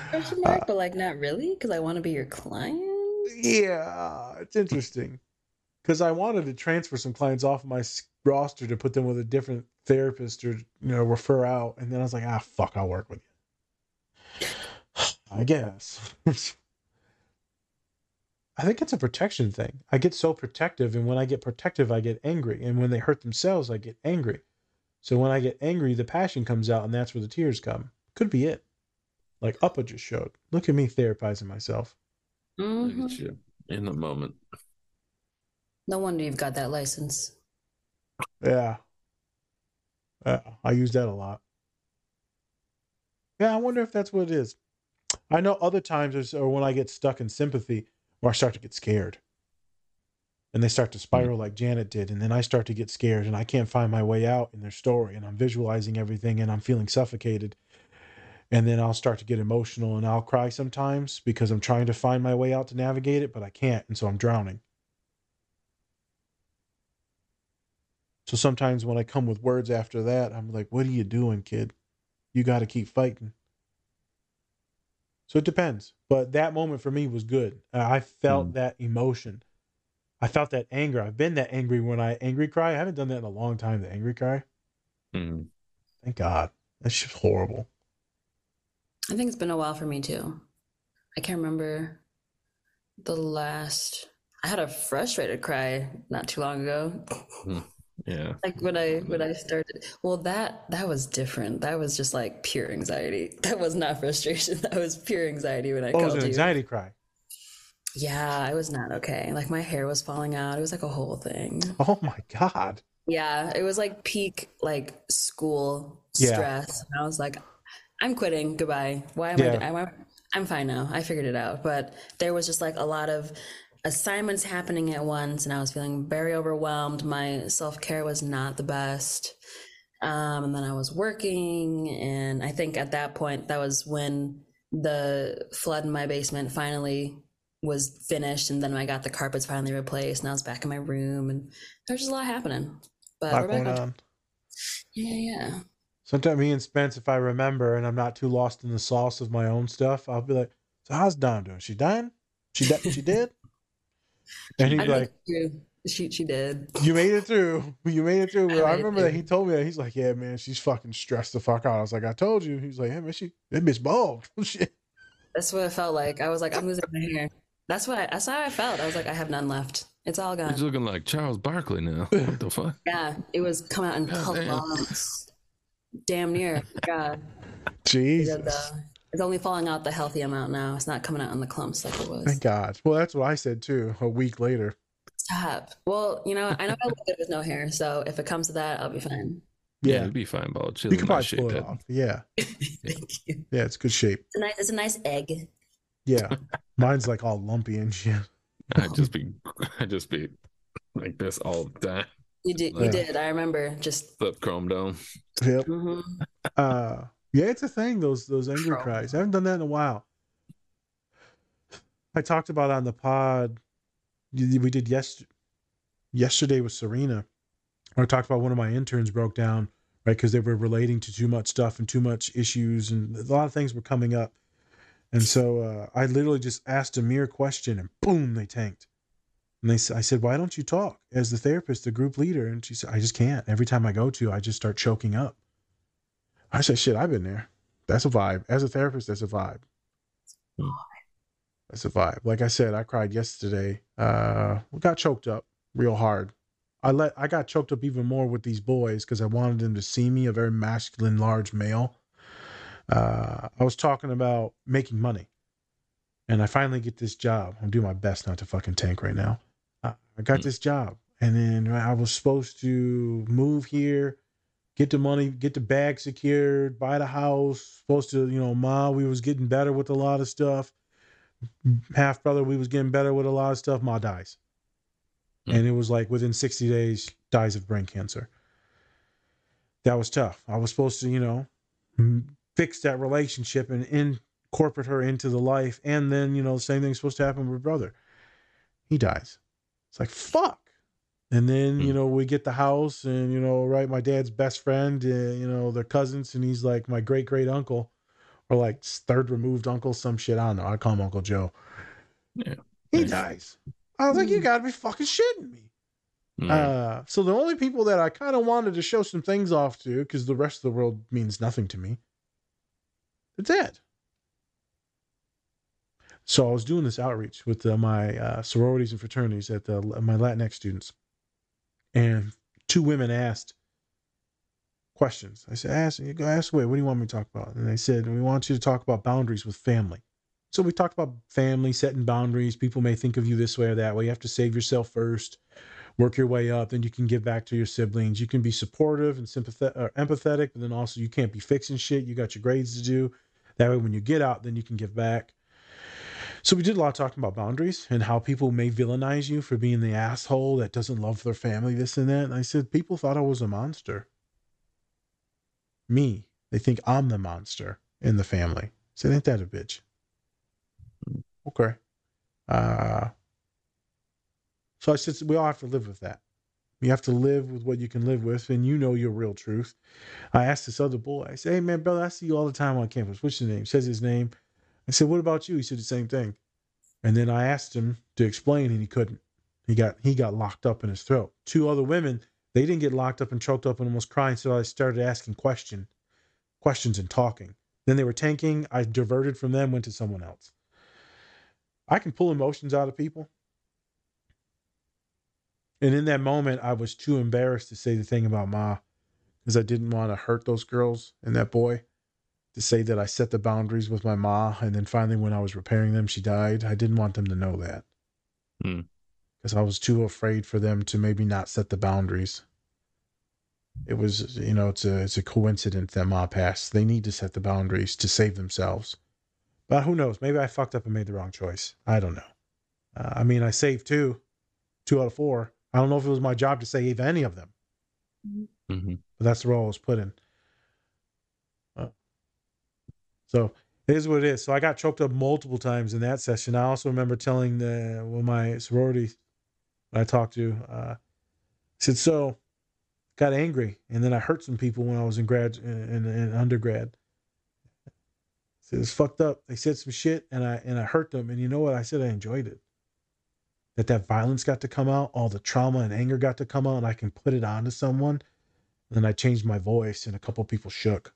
Question mark, but like not really, because I want to be your client. Yeah, it's interesting because I wanted to transfer some clients off my roster to put them with a different therapist or you know refer out, and then I was like, ah, fuck, I'll work with you. I guess. I think it's a protection thing. I get so protective, and when I get protective, I get angry, and when they hurt themselves, I get angry. So when I get angry, the passion comes out, and that's where the tears come. Could be it. Like Appa just showed. Look at me therapizing myself. Look Mhm. at you in the moment. No wonder you've got that license. Yeah. Yeah, I use that a lot. Yeah, I wonder if that's what it is. I know other times there's or when I get stuck in sympathy where I start to get scared. And they start to hmm. spiral like Janet did, and then I start to get scared and I can't find my way out in their story and I'm visualizing everything and I'm feeling suffocated. And then I'll start to get emotional and I'll cry sometimes because I'm trying to find my way out to navigate it, but I can't, and so I'm drowning. So sometimes when I come with words after that, I'm like, what are you doing, kid? You got to keep fighting. So it depends. But that moment for me was good. I felt that emotion. I felt that anger. I've been that angry when I angry cry. I haven't done that in a long time, the angry cry. Mm. Thank God. That's just horrible. I think it's been a while for me too. I can't remember the last. I had a frustrated cry not too long ago. Yeah. Like when I when I started. Well, that that was different. That was just like pure anxiety. That was not frustration. That was pure anxiety when I Oh, it was called an you. anxiety cry. Yeah, I was not okay. Like my hair was falling out. It was like a whole thing. Oh my god. Yeah, it was like peak like school Yeah. stress. And I was like, I'm quitting. Goodbye. Why am Yeah. I? I'm, I'm fine now. I figured it out. But there was just like a lot of assignments happening at once, and I was feeling very overwhelmed. My self care was not the best. Um, and then I was working, and I think at that point, that was when the flood in my basement finally was finished, and then I got the carpets finally replaced, and I was back in my room, and there's just a lot happening. But lot going on. on. Yeah, yeah. Sometimes me and Spence, if I remember and I'm not too lost in the sauce of my own stuff, I'll be like, "So how's Dom doing? She dying? She di- she did?" And he'd I like. She she did. "You made it through. You made it through." I I remember that he told me that he's like, "Yeah, man, she's fucking stressed the fuck out." I was like, "I told you." He's like, "Yeah, man, she that bitch bald." Shit. That's what it felt like. I was like, I'm losing my hair. That's what I, that's how I felt. I was like, I have none left. It's all gone. He's looking like Charles Barkley now. What the fuck? Yeah, it was coming out in God damn. clumps. Damn near. God. Jesus. It, uh, it's only falling out the healthy amount now. It's not coming out in the clumps like it was. Thank God. Well, that's what I said too. A week later. Stop. Well, you know, I know I look good with no hair, so if it comes to that, I'll be fine. Yeah, Yeah, it'd be fine, bald. She's you in can nice probably pull shape, it off. Yeah, Thank you. yeah, it's good shape. It's a nice, it's a nice egg. Yeah, mine's like all lumpy and shit. I'd just be, I'd just be like this all the time. You did, you Yeah. did. I remember. Just Flip Chrome Dome. Yep. mhm. Uh, yeah, it's a thing. Those those angry Sure. cries. I haven't done that in a while. I talked about on the pod. We did yes, yesterday with Serena. I talked about one of my interns broke down right because they were relating to too much stuff and too much issues and a lot of things were coming up. And so uh, I literally just asked a mere question and boom, they tanked. And they, I said, "Why don't you talk as the therapist, the group leader?" And she said, "I just can't. Every time I go to, I just start choking up." I said, shit, I've been there. That's a vibe. As a therapist, that's a vibe. Hmm. That's a vibe. Like I said, I cried yesterday. Uh we got choked up real hard. I let I got choked up even more with these boys because I wanted them to see me, a very masculine, large male. Uh I was talking about making money. And I finally get this job. I'm doing my best not to fucking tank right now. Uh, I got Hmm. this job. And then I was supposed to move here get the money, get the bag secured, buy the house. Supposed to, you know, ma, we was getting better with a lot of stuff. Half brother, we was getting better with a lot of stuff. Ma dies, Hmm. and it was like within sixty days, dies of brain cancer. That was tough. I was supposed to, you know, fix that relationship and incorporate her into the life, and then you know, the same thing's supposed to happen with brother. He dies. It's like fuck. And then, you Hmm. know, we get the house and, you know, right, my dad's best friend, uh, you know, they're cousins and he's like my great great uncle or like third removed uncle, some shit. I don't know. I call him Uncle Joe. Yeah. He dies. I was like, you gotta be fucking shitting me. Mm. Uh, so the only people that I kind of wanted to show some things off to, because the rest of the world means nothing to me, they're dead. So I was doing this outreach with uh, my uh, sororities and fraternities at the my Latinx students, and two women asked questions. I said, "Ask, go ask away. What do you want me to talk about?" And they said, "We want you to talk about boundaries with family." So we talked about family, setting boundaries. People may think of you this way or that way. You have to save yourself first work your way up then you can give back to your siblings you can be supportive and sympathetic or uh, empathetic but then also you can't be fixing shit you got your grades to do that way when you get out then you can give back so we did a lot of talking about boundaries and how people may villainize you for being the asshole that doesn't love their family this and that and i said people thought i was a monster me they think i'm the monster in the family I said ain't that a bitch okay uh so I said, we all have to live with that. You have to live with what you can live with, and you know your real truth. I asked this other boy, I said, hey, man, brother, I see you all the time on campus. What's your name? Says his name. I said, what about you? He said the same thing. And then I asked him to explain, and he couldn't. He got he got locked up in his throat. Two other women, they didn't get locked up and choked up and almost crying. So I started asking question, questions and talking. Then they were tanking. I diverted from them, went to someone else. I can pull emotions out of people And in that moment, I was too embarrassed to say the thing about Ma because I didn't want to hurt those girls and that boy. To say that I set the boundaries with my Ma, and then finally, when I was repairing them, she died. I didn't want them to know that Hmm. because I was too afraid for them to maybe not set the boundaries. It was, you know, it's a it's a coincidence that Ma passed. They need to set the boundaries to save themselves. But who knows? Maybe I fucked up and made the wrong choice. I don't know. Uh, I mean, I saved two, two out of four. I don't know if it was my job to save any of them, hmm but that's the role I was put in. Uh, so it is what it is. So I got choked up multiple times in that session. I also remember telling the well, my sorority I talked to, uh, said so, got angry, and then I hurt some people when I was in grad in, in undergrad. Said it's fucked up. They said some shit, and I and I hurt them. And you know what? I said I enjoyed it. That that violence got to come out, all the trauma and anger got to come out, and I can put it onto someone. And then I changed my voice, and a couple people shook.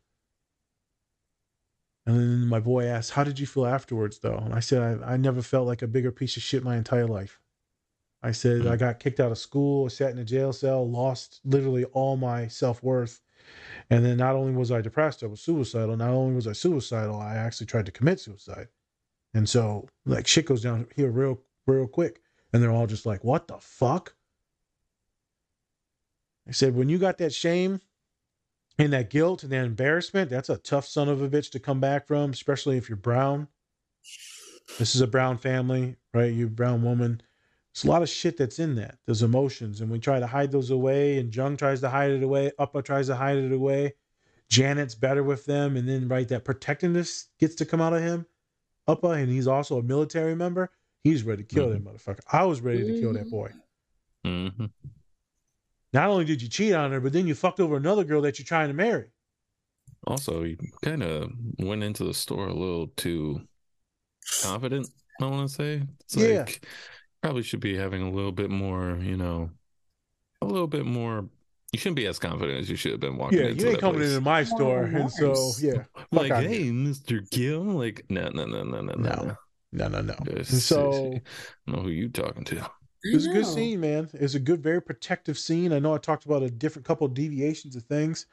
And then my boy asked, "How did you feel afterwards, though?" And I said, "I, I never felt like a bigger piece of shit my entire life." I said, "I mm. got kicked out of school, sat in a jail cell, lost literally all my self worth, and then not only was I depressed, I was suicidal. Not only was I suicidal, I actually tried to commit suicide. And so, like, shit goes down here real, real quick, and they're all just like, "What the fuck?" I said, "When you got that shame." And that guilt and that embarrassment, that's a tough son of a bitch to come back from, especially if you're brown. This is a brown family, right? You brown woman. There's a lot of shit that's in that. Those emotions, and we try to hide those away. And Jung tries to hide it away. Appa tries to hide it away. Janet's better with them, and then right, that protectiveness gets to come out of him. Appa, and he's also a military member. He's ready to kill that motherfucker. I was ready to kill that boy. hmm Not only did you cheat on her, but then you fucked over another girl that you're trying to marry. Also, he kind of went into the store a little too confident. I want to say, it's Yeah. like probably should be having a little bit more, you know, a little bit more. You shouldn't be as confident as you should have been walking. Into the store. Yeah, into you ain't that coming place. into my store, oh, and so yeah, fuck like, hey, here. Mister Gill, like, no, no, no, no, no, no, No. no, no, no. no. So I don't know who you talking to. It was a good scene, man. It was a good, very protective scene. I know I talked about a different couple of deviations of things.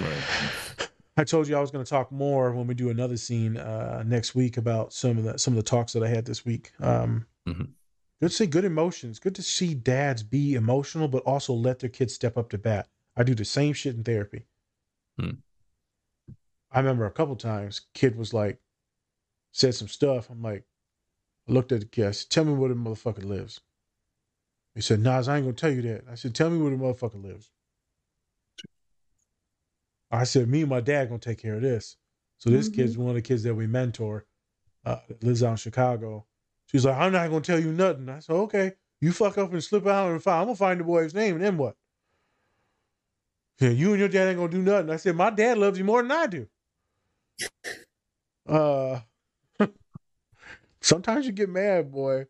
Right. I told you I was going to talk more when we do another scene uh, next week about some of the some of the talks that I had this week. Um, Mhm. Good to see good emotions. Good to see dads be emotional, but also let their kids step up to bat. I do the same shit in therapy. Hmm. I remember a couple times, kid was like, said some stuff. I'm like, I looked at the kid. I said, "Tell me where the motherfucker lives." He said, "Nas, I ain't gonna tell you that." I said, "Tell me where the motherfucker lives." I said, "Me and my dad gonna take care of this." So this kid's one of the kids that we mentor, uh, lives out in Chicago. She's like, "I'm not gonna tell you nothing." I said, "Okay, you fuck up and slip out and find. I'm gonna find the boy's name, and then what?" Yeah, you and your dad ain't gonna do nothing. I said, "My dad loves you more than I do." Uh, sometimes you get mad, boy.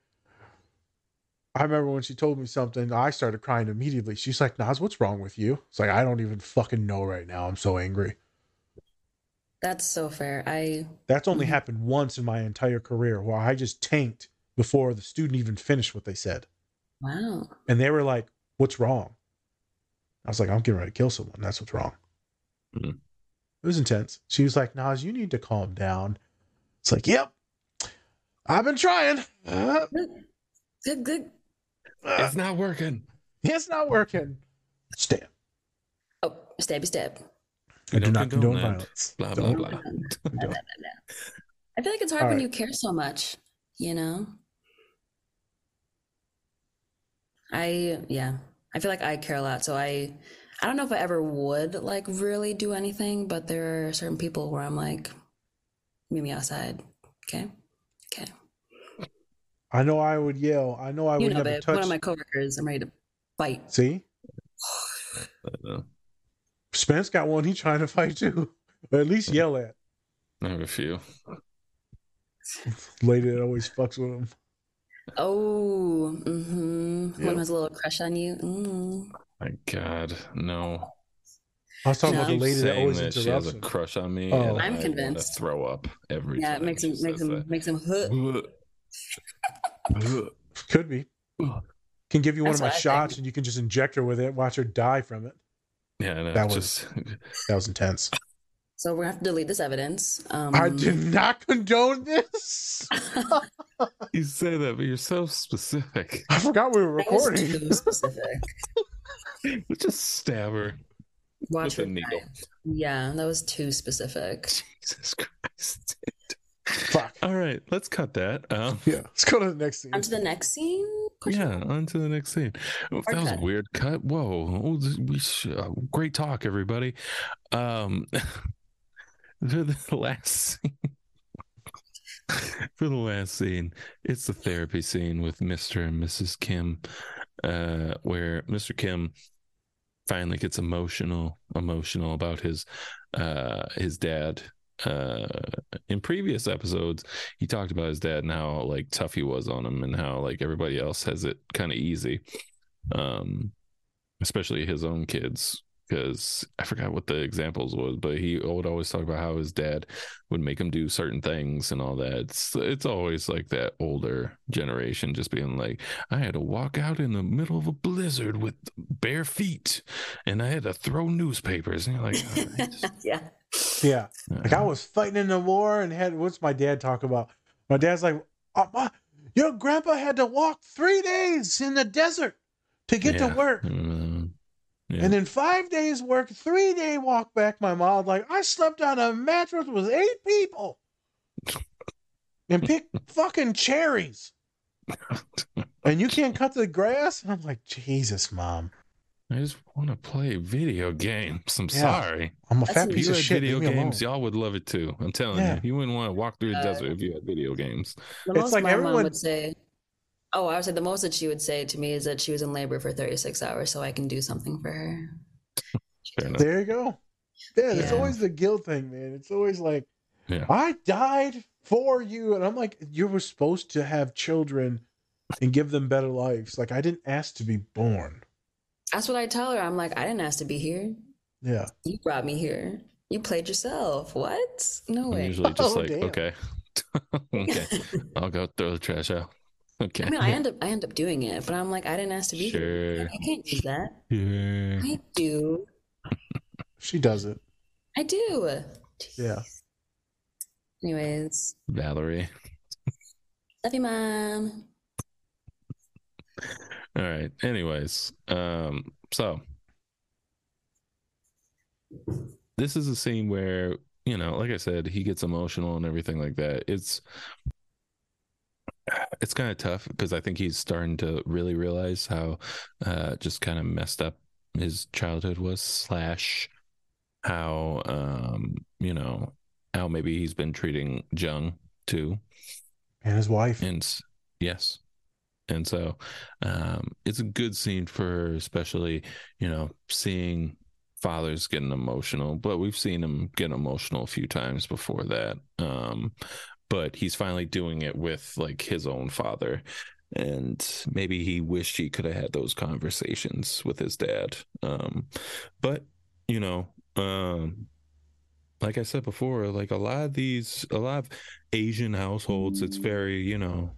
I remember when she told me something, I started crying immediately. She's like, Nas, what's wrong with you? It's like, I don't even fucking know right now. I'm so angry. That's so fair. I That's only Mhm. happened once in my entire career where I just tanked before the student even finished what they said. wow. And they were like, What's wrong? I was like, I'm getting ready to kill someone. That's what's wrong. Mhm. It was intense. She was like, Nas, you need to calm down. It's like, Yep, I've been trying. Uh, Good, good. Uh, It's not working. it's not working. Stab. Oh, stabby stab. I do don't not condone condone that. violence. Blah blah Don't blah. condone. I feel like it's hard All when right. you care so much, you know? I yeah. I feel like I care a lot, so I I don't know if I ever would like really do anything, but there are certain people where I'm like, meet me outside. Okay? Okay. I know I would yell. I know I you would know, never babe, touch. one of my coworkers, I'm ready to fight. See, Spence got one. He's trying to fight too, or at least yell at. I have a few. Lady that always fucks with him. Oh, mm-hmm. Yep. One has a little crush on you. Mm. My God, no. I was talking No. about the lady that always that she has a crush on me. Oh. and I'm I convinced. Throw up every Yeah, time. it makes him makes says him makes him hook. that. Could be. Can give you one of my I shots think. and you can just inject her with it, watch her die from it. Yeah, no, That was- just That was intense. So we're gonna have to delete this evidence. Um, I did not condone this. you say that, but you're so specific. I forgot we were that was recording. too specific. just stab her Watch with a her needle. die. Yeah, that was too specific. Jesus Christ. Fuck. All right, let's cut that. Um, Yeah. Let's go to the next scene. On to the next scene. Question yeah, on to the next scene. That was a weird cut. Whoa, oh, we sh- uh, great talk, everybody. Um, for the last scene, for the last scene, it's the therapy scene with Mister and Mrs. Kim, uh, where Mister Kim finally gets emotional, emotional about his, uh, his dad. Uh, in previous episodes, he talked about his dad and how like tough he was on him and how like everybody else has it kind of easy um especially his own kids because i forgot what the examples was but he would always talk about how his dad would make him do certain things and all that it's it's always like that older generation just being like i had to walk out in the middle of a blizzard with bare feet and i had to throw newspapers and you're like. Yeah. Yeah. Like I was fighting in the war and had what's my dad talk about? My dad's like, oh, my, your grandpa had to walk three days in the desert to get Yeah. to work. Mm, yeah. And then five days work, three day walk back. My mom like, I slept on a mattress with eight people and picked fucking cherries. And you can't cut the grass? And I'm like, Jesus, mom. I just want to play video games. I'm Yeah. sorry. I'm a That's fat an- If piece you of had shit. video games, y'all would love it too. I'm telling Yeah. you, you wouldn't want to walk through the Uh, desert if you had video games. The It's most like my everyone- mom would say. Oh, I would say the most that she would say to me is that she was in labor for 36 hours, so I can do something for her. Fair enough. There you go. Yeah, it's always the guilt thing, man. It's always like, Yeah. I died for you. And I'm like, you were supposed to have children and give them better lives. Like, I didn't ask to be born. That's what I tell her. I'm like, I didn't ask to be here. Yeah. You brought me here. You played yourself. What? No I'm way. usually just Oh, like, damn. okay, okay, I'll go throw the trash out. Okay. I mean, I end up I end up doing it, but I'm like, I didn't ask to be here. Sure. I can't do that. Yeah. I do. She does it. I do. Yeah. Anyways, Valerie. love you, mom. All right. Anyways, um, so this is a scene where, you know, like I said, he gets emotional and everything like that. It's it's kind of tough because I think he's starting to really realize how uh just kind of messed up his childhood was slash how um you know how maybe he's been treating Jung too And his wife. and yes and so um it's a good scene for especially you know seeing fathers getting emotional but we've seen him get emotional a few times before that um but he's finally doing it with like his own father and maybe he wished he could have had those conversations with his dad um but you know um like i said before like a lot of these a lot of asian households it's very you know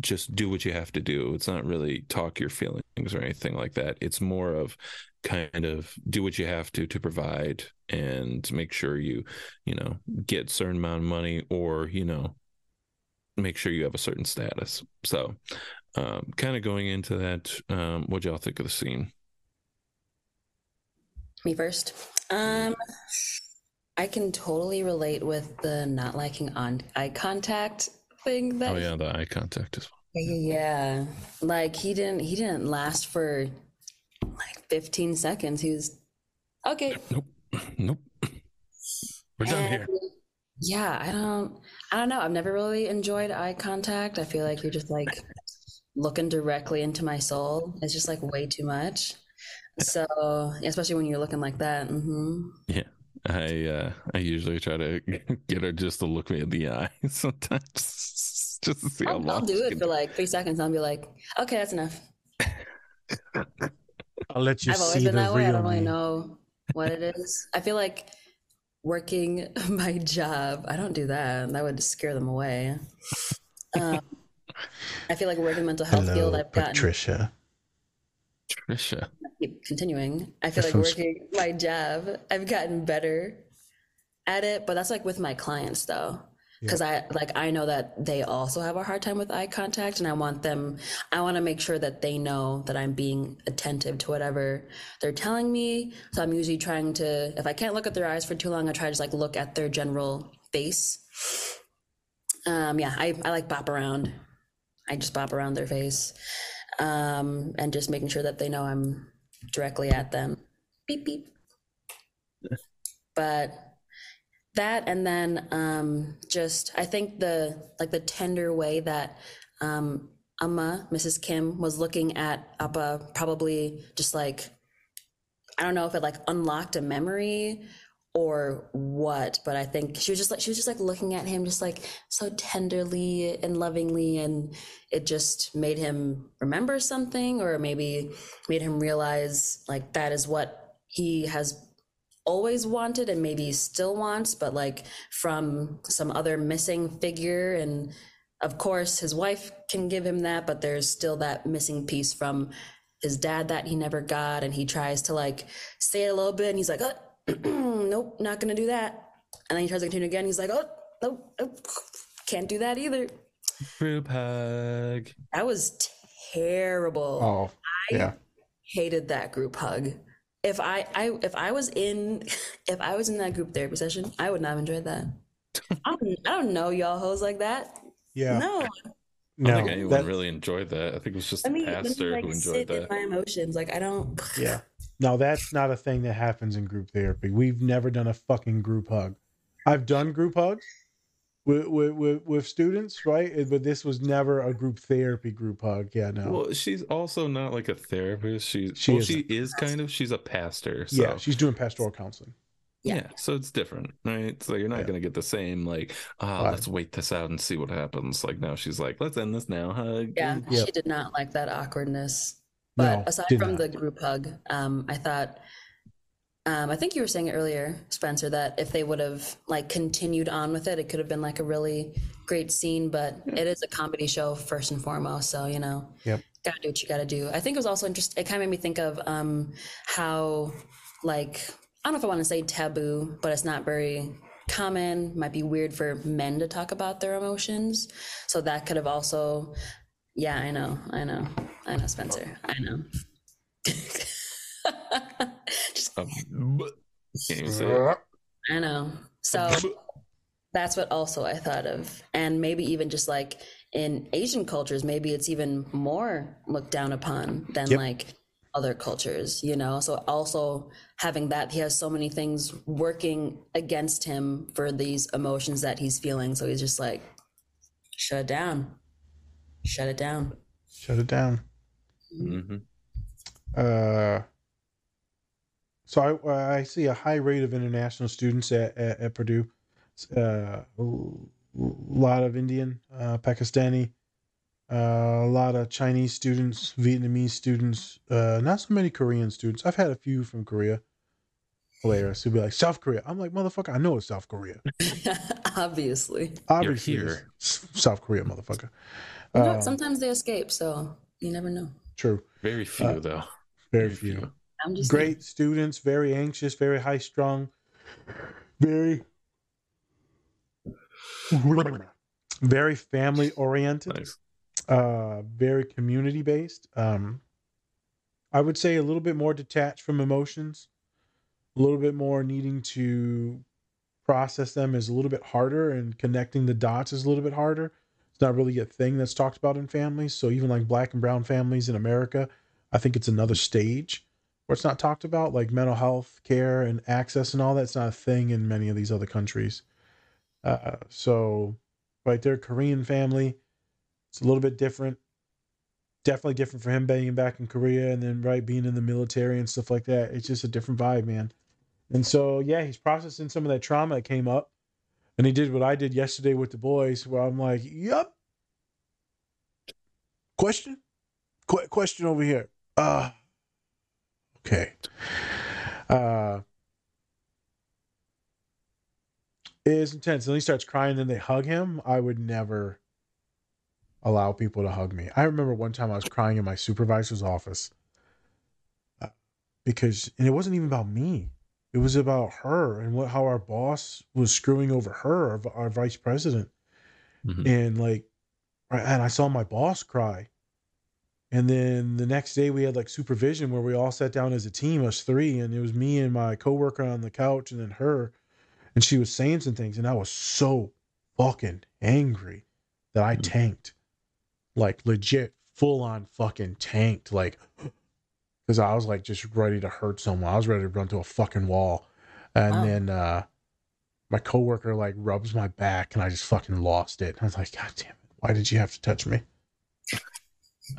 just do what you have to do. It's not really talk your feelings or anything like that. It's more of kind of do what you have to to provide and make sure you you know get certain amount of money or you know make sure you have a certain status. So um kind of going into that um what y'all think of the scene? Me first. Um, I can totally relate with the not liking on eye contact thing. That oh yeah the eye contact as well. yeah, yeah. Like he didn't he didn't last for like 15 seconds. He was okay. nope nope we're done here Yeah, I don't I don't know. I've never really enjoyed eye contact. I feel like you're just like looking directly into my soul. It's just like way too much. So, especially when you're looking like that. Mm-hmm. Yeah. I uh I usually try to get her just to look me in the eye sometimes just to see how I'll, long I'll do it can- for like three seconds. I'll be like, okay, that's enough. I'll let you I've always see been the that way. I don't really know what it is. I feel like working my job, I don't do that. That would scare them away. Um, I feel like working mental health field, I've gotten Patricia. Trisha. keep continuing. I feel like working my job, I've gotten better at it, but that's like with my clients though. Because I like I know that they also have a hard time with eye contact, and I want them. I want to make sure that they know that I'm being attentive to whatever they're telling me. So I'm usually trying to, if I can't look at their eyes for too long, I try to just like look at their general face. Um, yeah, I I like bop around. I just bop around their face, um, and just making sure that they know I'm directly at them. Beep beep. But that and then um just I think the like the tender way that um Amma, Mrs. Kim, was looking at Appa probably just like I don't know if it like unlocked a memory or what, but I think she was just like she was just like looking at him just like so tenderly and lovingly and it just made him remember something or maybe made him realize like that is what he has always wanted and maybe still wants, but like from some other missing figure. And of course, his wife can give him that, but there's still that missing piece from his dad that he never got. And he tries to like say it a little bit and he's like, oh, nope, not gonna do that. And then he tries to continue again. He's like, oh, nope, nope, can't do that either. Group hug. That was terrible. Oh, yeah. hated that group hug. If I, I if I was in if I was in that group therapy session, I would not have enjoyed that. I don't, I don't know y'all hoes like that. Yeah. No, I don't No, think anyone that- really enjoyed that. I think it was just let the me, let me like who enjoyed sit in that. my emotions. Like I don't. Yeah. No, that's not a thing that happens in group therapy. We've never done a fucking group hug. I've done group hugs with with, with, with students, right? But this was never a group therapy group hug. Yeah, no. Well, she's also not like a therapist. She's She well, is she is kind of. She's a pastor. So. yeah, she's doing pastoral counseling. Yeah. so it's different, right? So you're not Yeah. gonna get the same like, ah, Right. let's wait this out and see what happens. Like now she's like, let's end this now, hug. Yeah, Yep. she did not like that awkwardness. But No, aside from not. the group hug, um, I thought, um, I think you were saying it earlier, Spencer, that if they would have like continued on with it, it could have been like a really great scene. But it is a comedy show first and foremost, so you know, Yep. gotta do what you gotta do. I think it was also interesting. It kind of made me think of um, how, like, I don't know if I want to say taboo, but it's not very common. Might be weird for men to talk about their emotions. So that could have also, yeah, I know, I know, I know, Spencer, I know. Just, Um, can't even say. I know. So that's what also I thought of. And maybe even just like in Asian cultures, maybe it's even more looked down upon than Yep. like other cultures, you know? So also having that, he has so many things working against him for these emotions that he's feeling. So he's just like, shut down. Shut it down. Shut it down. Mhm. Uh, so I, I see a high rate of international students at, at, at Purdue. Uh, a lot of Indian, uh, Pakistani, uh, a lot of Chinese students, Vietnamese students, uh, not so many Korean students. I've had a few from Korea. Hilarious. Who'd be like, South Korea. I'm like, motherfucker, I know it's South Korea. Obviously. Obviously, here. South Korea, motherfucker. You know, Um, sometimes they escape, so you never know. True. Very few Uh, though. Very few. I'm just great students, very anxious, very high strung, very very family oriented, Nice. uh, very community based. Um, I would say a little bit more detached from emotions, a little bit more needing to process them is a little bit harder, and connecting the dots is a little bit harder. It's not really a thing that's talked about in families. So even like black and brown families in America, I think it's another stage where it's not talked about, like mental health care and access and all that's not a thing in many of these other countries. Uh, so, right there, Korean family, it's a little bit different. Definitely different for him being back in Korea and then right being in the military and stuff like that. It's just a different vibe, man. And so, yeah, he's processing some of that trauma that came up. And he did what I did yesterday with the boys, where I'm like, "Yep." Question, Qu- question over here. Uh okay. Uh, it is intense. And he starts crying. Then they hug him. I would never allow people to hug me. I remember one time I was crying in my supervisor's office, because and it wasn't even about me. It was about her and what how our boss was screwing over her, our, our vice president, Mhm. and like, and I saw my boss cry. And then the next day we had like supervision where we all sat down as a team, us three, and it was me and my coworker on the couch, and then her, and she was saying some things, and I was so fucking angry that I tanked, like legit, full on fucking tanked, like because I was like just ready to hurt someone. I was ready to run to a fucking wall, and Wow. then uh my coworker like rubs my back, and I just fucking lost it. I was like, God damn it, why did you have to touch me?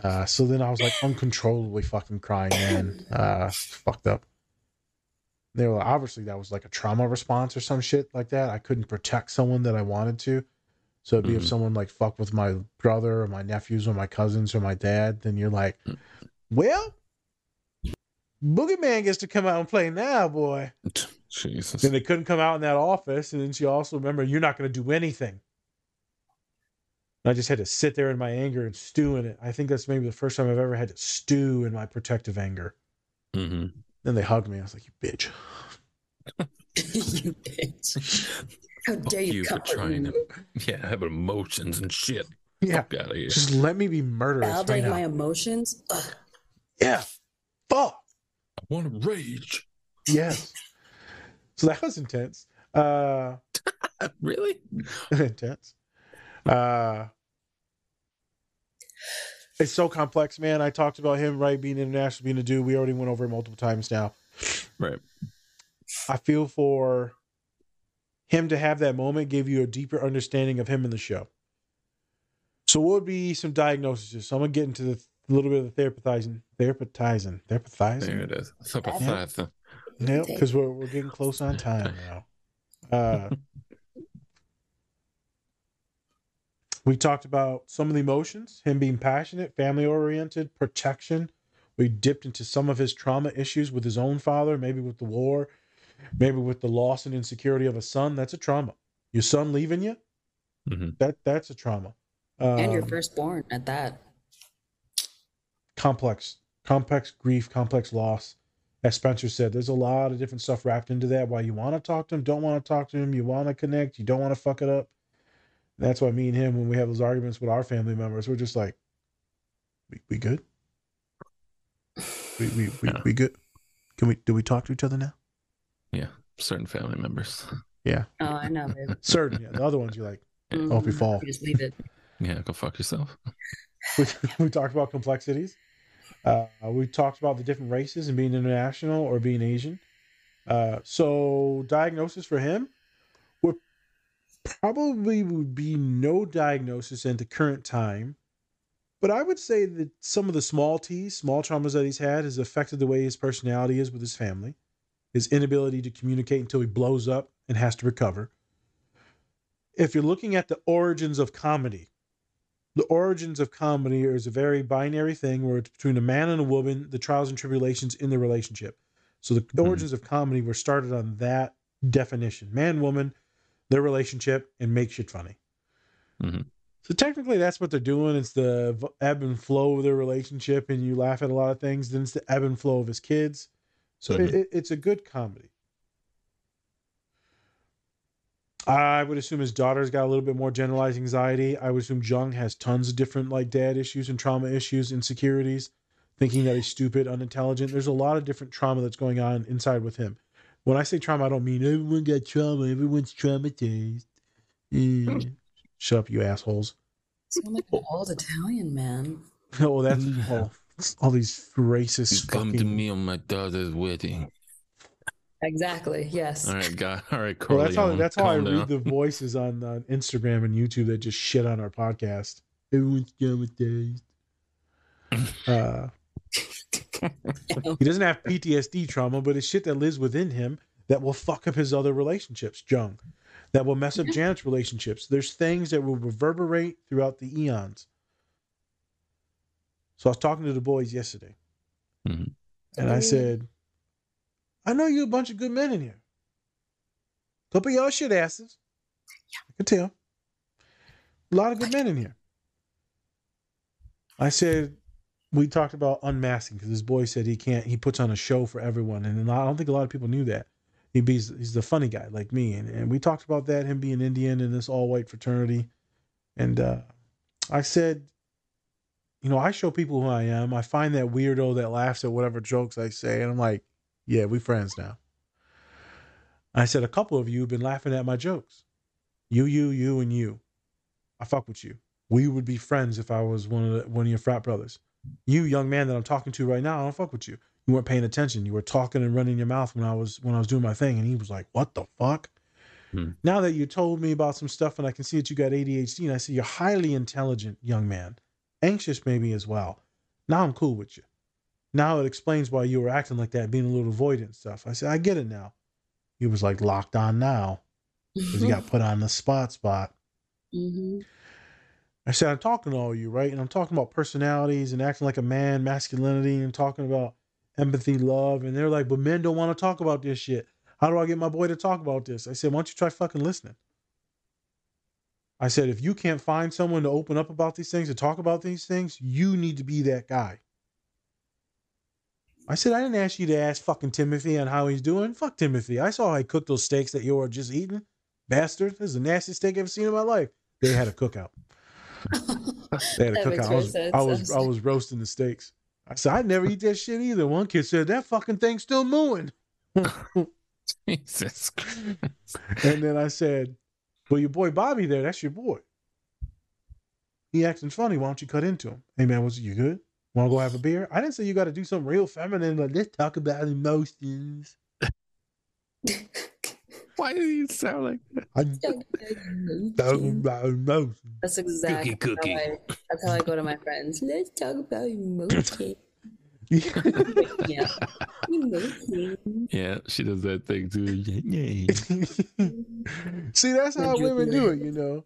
Uh, so then I was like uncontrollably fucking crying, man. Uh, fucked up. They were obviously that was like a trauma response or some shit like that. I couldn't protect someone that I wanted to. So it'd be if Mhm. someone like fucked with my brother or my nephews or my cousins or my dad, then you're like, well, Boogeyman gets to come out and play now, boy. Jesus. Then they couldn't come out in that office. And then she also remember, you're not going to do anything. And I just had to sit there in my anger and stew in it. I think that's maybe the first time I've ever had to stew in my protective anger. hmm Then they hugged me. I was like, you bitch. you bitch. How dare you, you for trying me? to, yeah, I have emotions and shit. Yeah. Fuck out of here. Just let me be murderous right Validate now. my emotions? Ugh. yeah. Fuck. Want to rage. Yes. so that was intense. Uh, really? intense. Uh, it's so complex, man. I talked about him, right, being international, being a dude. We already went over it multiple times now. Right. I feel for him to have that moment gave you a deeper understanding of him in the show. So, what would be some diagnoses? So, I'm gonna get into the little bit of the therapizing, therapizing, There therapizing. it is. Sympathize. Yeah, because we're we're getting close on time now. Uh, we talked about some of the emotions, him being passionate, family oriented, protection. We dipped into some of his trauma issues with his own father, maybe with the war, maybe with the loss and insecurity of a son. That's a trauma. Your son leaving you, Mhm. that that's a trauma. and your Um, firstborn at that. Complex, complex grief, complex loss. As Spencer said, there's a lot of different stuff wrapped into that. Why you want to talk to him, don't want to talk to him, you want to connect, you don't want to fuck it up. That's why me and him, when we have those arguments with our family members, we're just like, we, we good? We we, we, Yeah. we good? Can we do we talk to each other now? Yeah. Certain family members. Yeah, Oh, I know, babe. certain. Yeah, the other ones you're like, I hope you mm-hmm. fall. You just leave it. Yeah, go fuck yourself. we, we talked about complexities. Uh, we talked about the different races and being international or being Asian. Uh, so diagnosis for him would probably would be no diagnosis at the current time. But I would say that some of the small T's, small traumas that he's had, has affected the way his personality is with his family, his inability to communicate until he blows up and has to recover. If you're looking at the origins of comedy, the origins of comedy is a very binary thing where it's between a man and a woman, the trials and tribulations in the relationship. So the Mhm. origins of comedy were started on that definition man, woman, their relationship, and make shit funny. Mhm. So technically, that's what they're doing. It's the ebb and flow of their relationship, and you laugh at a lot of things. Then it's the ebb and flow of his kids. So it, Mhm. it, it's a good comedy. I would assume his daughter's got a little bit more generalized anxiety. I would assume Jung has tons of different like dad issues and trauma issues, insecurities, thinking that he's stupid, unintelligent. There's a lot of different trauma that's going on inside with him. When I say trauma, I don't mean everyone got trauma. Everyone's traumatized. Eh. Shut up, you assholes. Sound like an old Italian man. Oh, that's all, all these racist Come to fucking. me on my daughter's wedding. Exactly. Yes. All right, guy. All right, Well, that's how that's how I calm read the voices on, on Instagram and YouTube that just shit on our podcast. Everyone's traumatized. Uh, he doesn't have PTSD trauma, but it's shit that lives within him that will fuck up his other relationships, Jung. That will mess up Janet's relationships. There's things that will reverberate throughout the eons. So I was talking to the boys yesterday, Mhm. and I said, I know you a bunch of good men in here. Couple of y'all shit asses. I can tell. A lot of good men in here. I said, we talked about unmasking because this boy said he can't. He puts on a show for everyone, and I don't think a lot of people knew that. He be he's the funny guy like me, and, and we talked about that him being Indian in this all white fraternity, and uh, I said, you know, I show people who I am. I find that weirdo that laughs at whatever jokes I say, and I'm like, yeah, we friends now. I said a couple of you have been laughing at my jokes. You, you, you, and you. I fuck with you. We would be friends if I was one of the, one of your frat brothers. You, young man that I'm talking to right now, I don't fuck with you. You weren't paying attention. You were talking and running your mouth when I was when I was doing my thing, and he was like, "What the fuck?" Hmm. Now that you told me about some stuff, and I can see that you got ADHD, and I see you're highly intelligent, young man, anxious maybe as well. Now I'm cool with you. Now it explains why you were acting like that, being a little avoidant and stuff. I said, I get it now. He was like locked on now because he got put on the spot spot. hmm I said, I'm talking to all you, right? And I'm talking about personalities and acting like a man, masculinity, and talking about empathy, love. And they're like, but men don't want to talk about this shit. How do I get my boy to talk about this? I said, why don't you try fucking listening? I said, if you can't find someone to open up about these things, to talk about these things, you need to be that guy. I said, I didn't ask you to ask fucking Timothy on how he's doing. Fuck Timothy. I saw how he cooked those steaks that you were just eating. Bastard. This is the nastiest steak I've ever seen in my life. They had a cookout. They had a That makes cookout. I was, sense. I was, I was roasting the steaks. I said, I'd never eat that shit either. One kid said, that fucking thing's still mooing. Jesus. Christ. And then I said, well, your boy Bobby there, that's your boy. He acting funny. Why don't you cut into him? Hey, man, was you good? Want to go have a beer? I didn't say you got to do something real feminine. Like, let's talk about emotions. Why do you sound like that? I'm talking about emotions. That's exactly Cookie, cookie. How I, that's how I go to my friends. Let's talk about emotions. yeah. Yeah, she does that thing too. Yeah. See, that's how Would you women do do it, you know.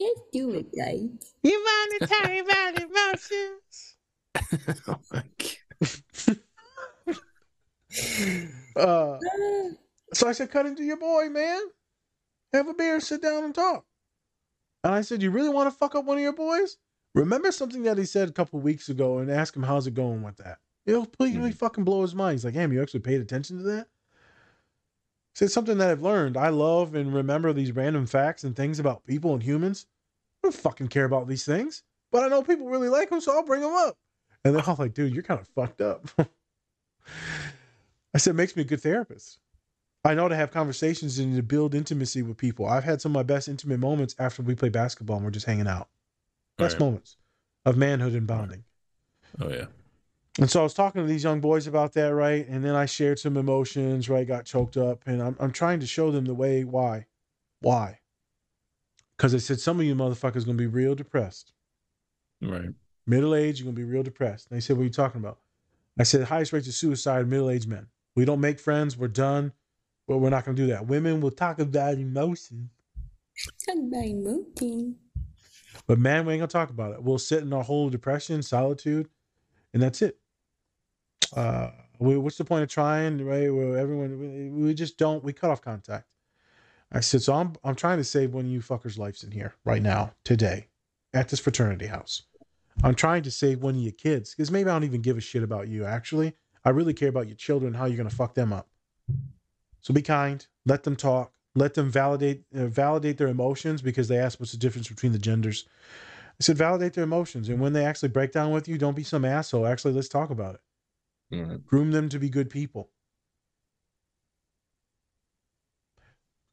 Let's do it, guys. You want to talk about emotions? oh my God. Uh, so I said, cut into your boy, man. Have a beer, sit down and talk. And I said, you really want to fuck up one of your boys? Remember something that he said a couple weeks ago and ask him how's it going with that. It'll completely fucking blow his mind. He's like, damn, you actually paid attention to that? Said something that I've learned. I love and remember these random facts and things about people and humans. I don't fucking care about these things, but I know people really like them, so I'll bring them up. And they're all like, dude, you're kind of fucked up. I said, it makes me a good therapist. I know to have conversations and to build intimacy with people. I've had some of my best intimate moments after we play basketball and we're just hanging out. Best Right. moments of manhood and bonding. Oh yeah. And so I was talking to these young boys about that, right? And then I shared some emotions, right? Got choked up. And I'm, I'm trying to show them the way why. Why? Because I said, some of you motherfuckers going to be real depressed. Right. Middle age, you're going to be real depressed. And they said, what are you talking about? I said, highest rates of suicide, middle aged men. We don't make friends. We're done. But we're not going to do that. Women will talk about emotions. Talk about emotion. But man, we ain't gonna talk about it. We'll sit in our whole depression, solitude, and that's it. Uh, we, what's the point of trying, right? Where everyone we, we just don't. We cut off contact. I said, so I'm I'm trying to save one of you fuckers' lives in here right now, today, at this fraternity house. I'm trying to save one of your kids because maybe I don't even give a shit about you. Actually, I really care about your children, how you're gonna fuck them up. So be kind. Let them talk. Let them validate uh, validate their emotions because they ask what's the difference between the genders. I said validate their emotions, and when they actually break down with you, don't be some asshole. Actually, let's talk about it. Right. Groom them to be good people.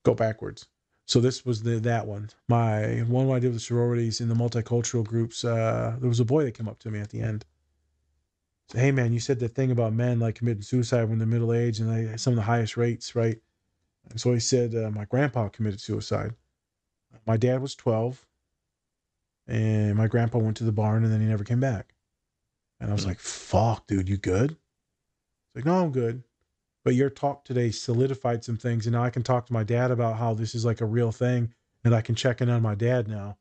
Go backwards. So this was the that one. My one I did with sororities in the multicultural groups. Uh, there was a boy that came up to me at the end. Said, hey man, you said that thing about men like committing suicide when they're middle age and they some of the highest rates, right? And so he said, uh, my grandpa committed suicide. My dad was 12, and my grandpa went to the barn and then he never came back. And I was Hmm. like, fuck, dude, you good? It's like, no, I'm good. But your talk today solidified some things. And now I can talk to my dad about how this is like a real thing. And I can check in on my dad now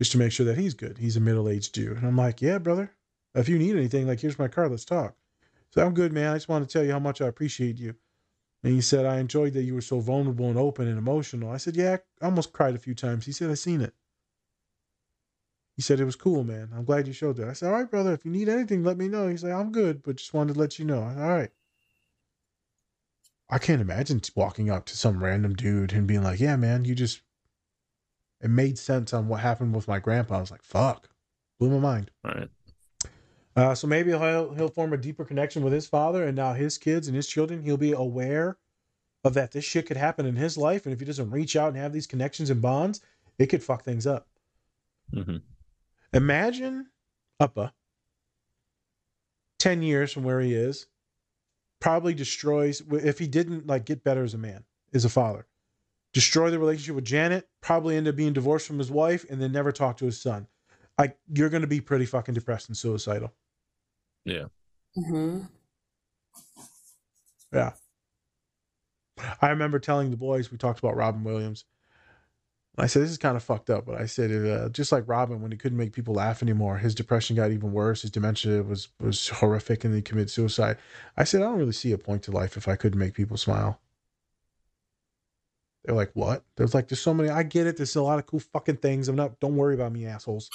just to make sure that he's good. He's a middle aged Jew. And I'm like, yeah, brother. If you need anything, like, here's my card. Let's talk. So I'm good, man. I just want to tell you how much I appreciate you. And he said, I enjoyed that you were so vulnerable and open and emotional. I said, Yeah, I almost cried a few times. He said, I seen it. He said it was cool, man. I'm glad you showed that. I said, all right, brother. If you need anything, let me know. He's like, I'm good, but just wanted to let you know. Said, all right. I can't imagine walking up to some random dude and being like, yeah, man, you just. It made sense on what happened with my grandpa. I was like, fuck, blew my mind. Right. Uh, so maybe he'll he'll form a deeper connection with his father, and now his kids and his children. He'll be aware of that this shit could happen in his life, and if he doesn't reach out and have these connections and bonds, it could fuck things up. hmm Imagine Appa, ten years from where he is, probably destroys if he didn't like get better as a man, as a father, destroy the relationship with Janet, probably end up being divorced from his wife, and then never talk to his son. Like you're going to be pretty fucking depressed and suicidal. Yeah. Mm-hmm. Yeah. I remember telling the boys, we talked about Robin Williams. I said, this is kind of fucked up, but I said, uh, just like Robin, when he couldn't make people laugh anymore, his depression got even worse. His dementia was, was horrific and he committed suicide. I said, I don't really see a point to life if I couldn't make people smile. They're like, what? There's like, there's so many. I get it. There's a lot of cool fucking things. I'm not, don't worry about me, assholes.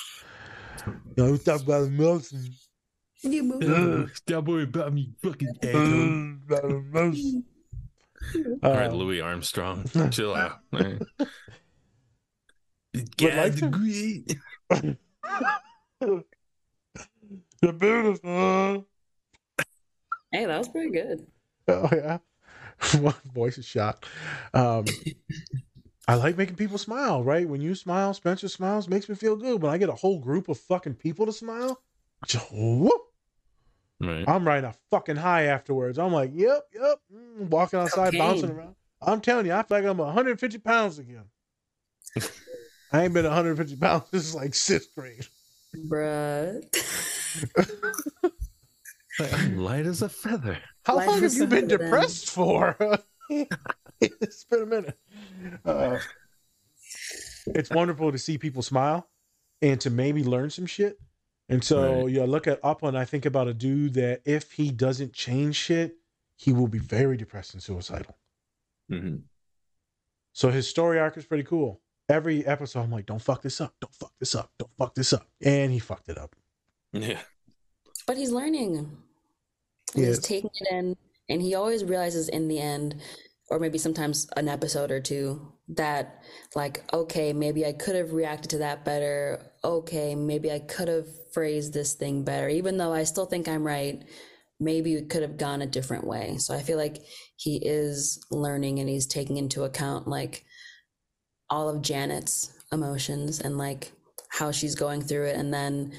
You know, talk about emotions. Don't worry about me, fucking About. All right, Uh, Louis Armstrong, chill out. man. like God's to- great. You're beautiful. Hey, that was pretty good. Oh yeah, one voice is shot. Um, I like making people smile. Right when you smile, Spencer smiles, makes me feel good. When I get a whole group of fucking people to smile, just whoop, Right. I'm riding a fucking high afterwards. I'm like, yep, yep, mm, walking outside, Cocaine. bouncing around. I'm telling you, I feel like I'm 150 pounds again. I ain't been 150 pounds since like sixth grade. Bruh. I'm light as a feather. How Life long have you been better than- depressed for? it's been a minute. Uh, it's wonderful to see people smile and to maybe learn some shit. And so, Right. yeah, look at Appa and I think about a dude that if he doesn't change shit, he will be very depressed and suicidal. hmm So his story arc is pretty cool. Every episode, I'm like, don't fuck this up. Don't fuck this up. Don't fuck this up. And he fucked it up. Yeah. But he's learning. He He's is. taking it in, and he always realizes in the end, or maybe sometimes an episode or two, that like, okay, maybe I could have reacted to that better. Okay, maybe I could have phrased this thing better, even though I still think I'm right. Maybe it could have gone a different way. So I feel like he is learning and he's taking into account like all of Janet's emotions and like how she's going through it, and then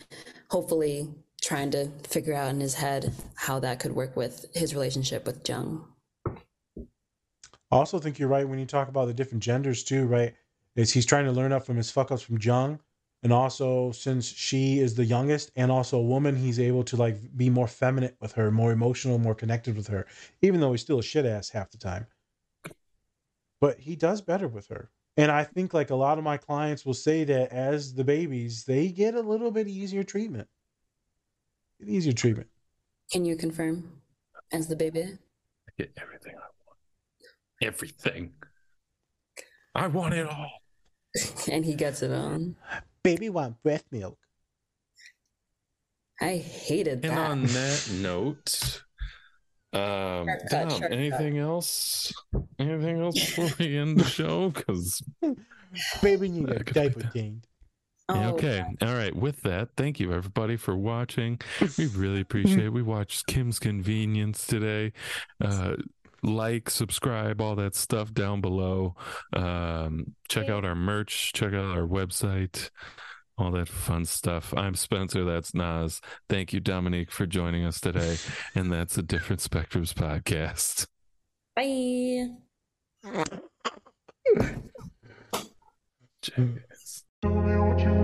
hopefully trying to figure out in his head how that could work with his relationship with Jung. I also think you're right when you talk about the different genders too, right? Is he's trying to learn up from his fuck ups from Jung. And also since she is the youngest and also a woman, he's able to like be more feminine with her, more emotional, more connected with her, even though he's still a shit ass half the time. But he does better with her. And I think like a lot of my clients will say that as the babies, they get a little bit easier treatment. Get easier treatment. Can you confirm as the baby? I get everything I want. Everything. I want it all. and he gets it on. Baby want breast milk. I hated And that. on that note, um, Shortcut, Dom, shortcut. anything else? Anything else before we end the show? Because Baby need I a could diaper put that- change. Yeah, Oh, okay. All right. With that, thank you everybody for watching. We really appreciate it. We watched Kim's Convenience today. Uh like, subscribe, all that stuff down below. Um check out our merch, check out our website, all that fun stuff. I'm Spencer, that's Nas. Thank you, Dominique, for joining us today. And that's a Different Spectrums podcast. Bye. Check.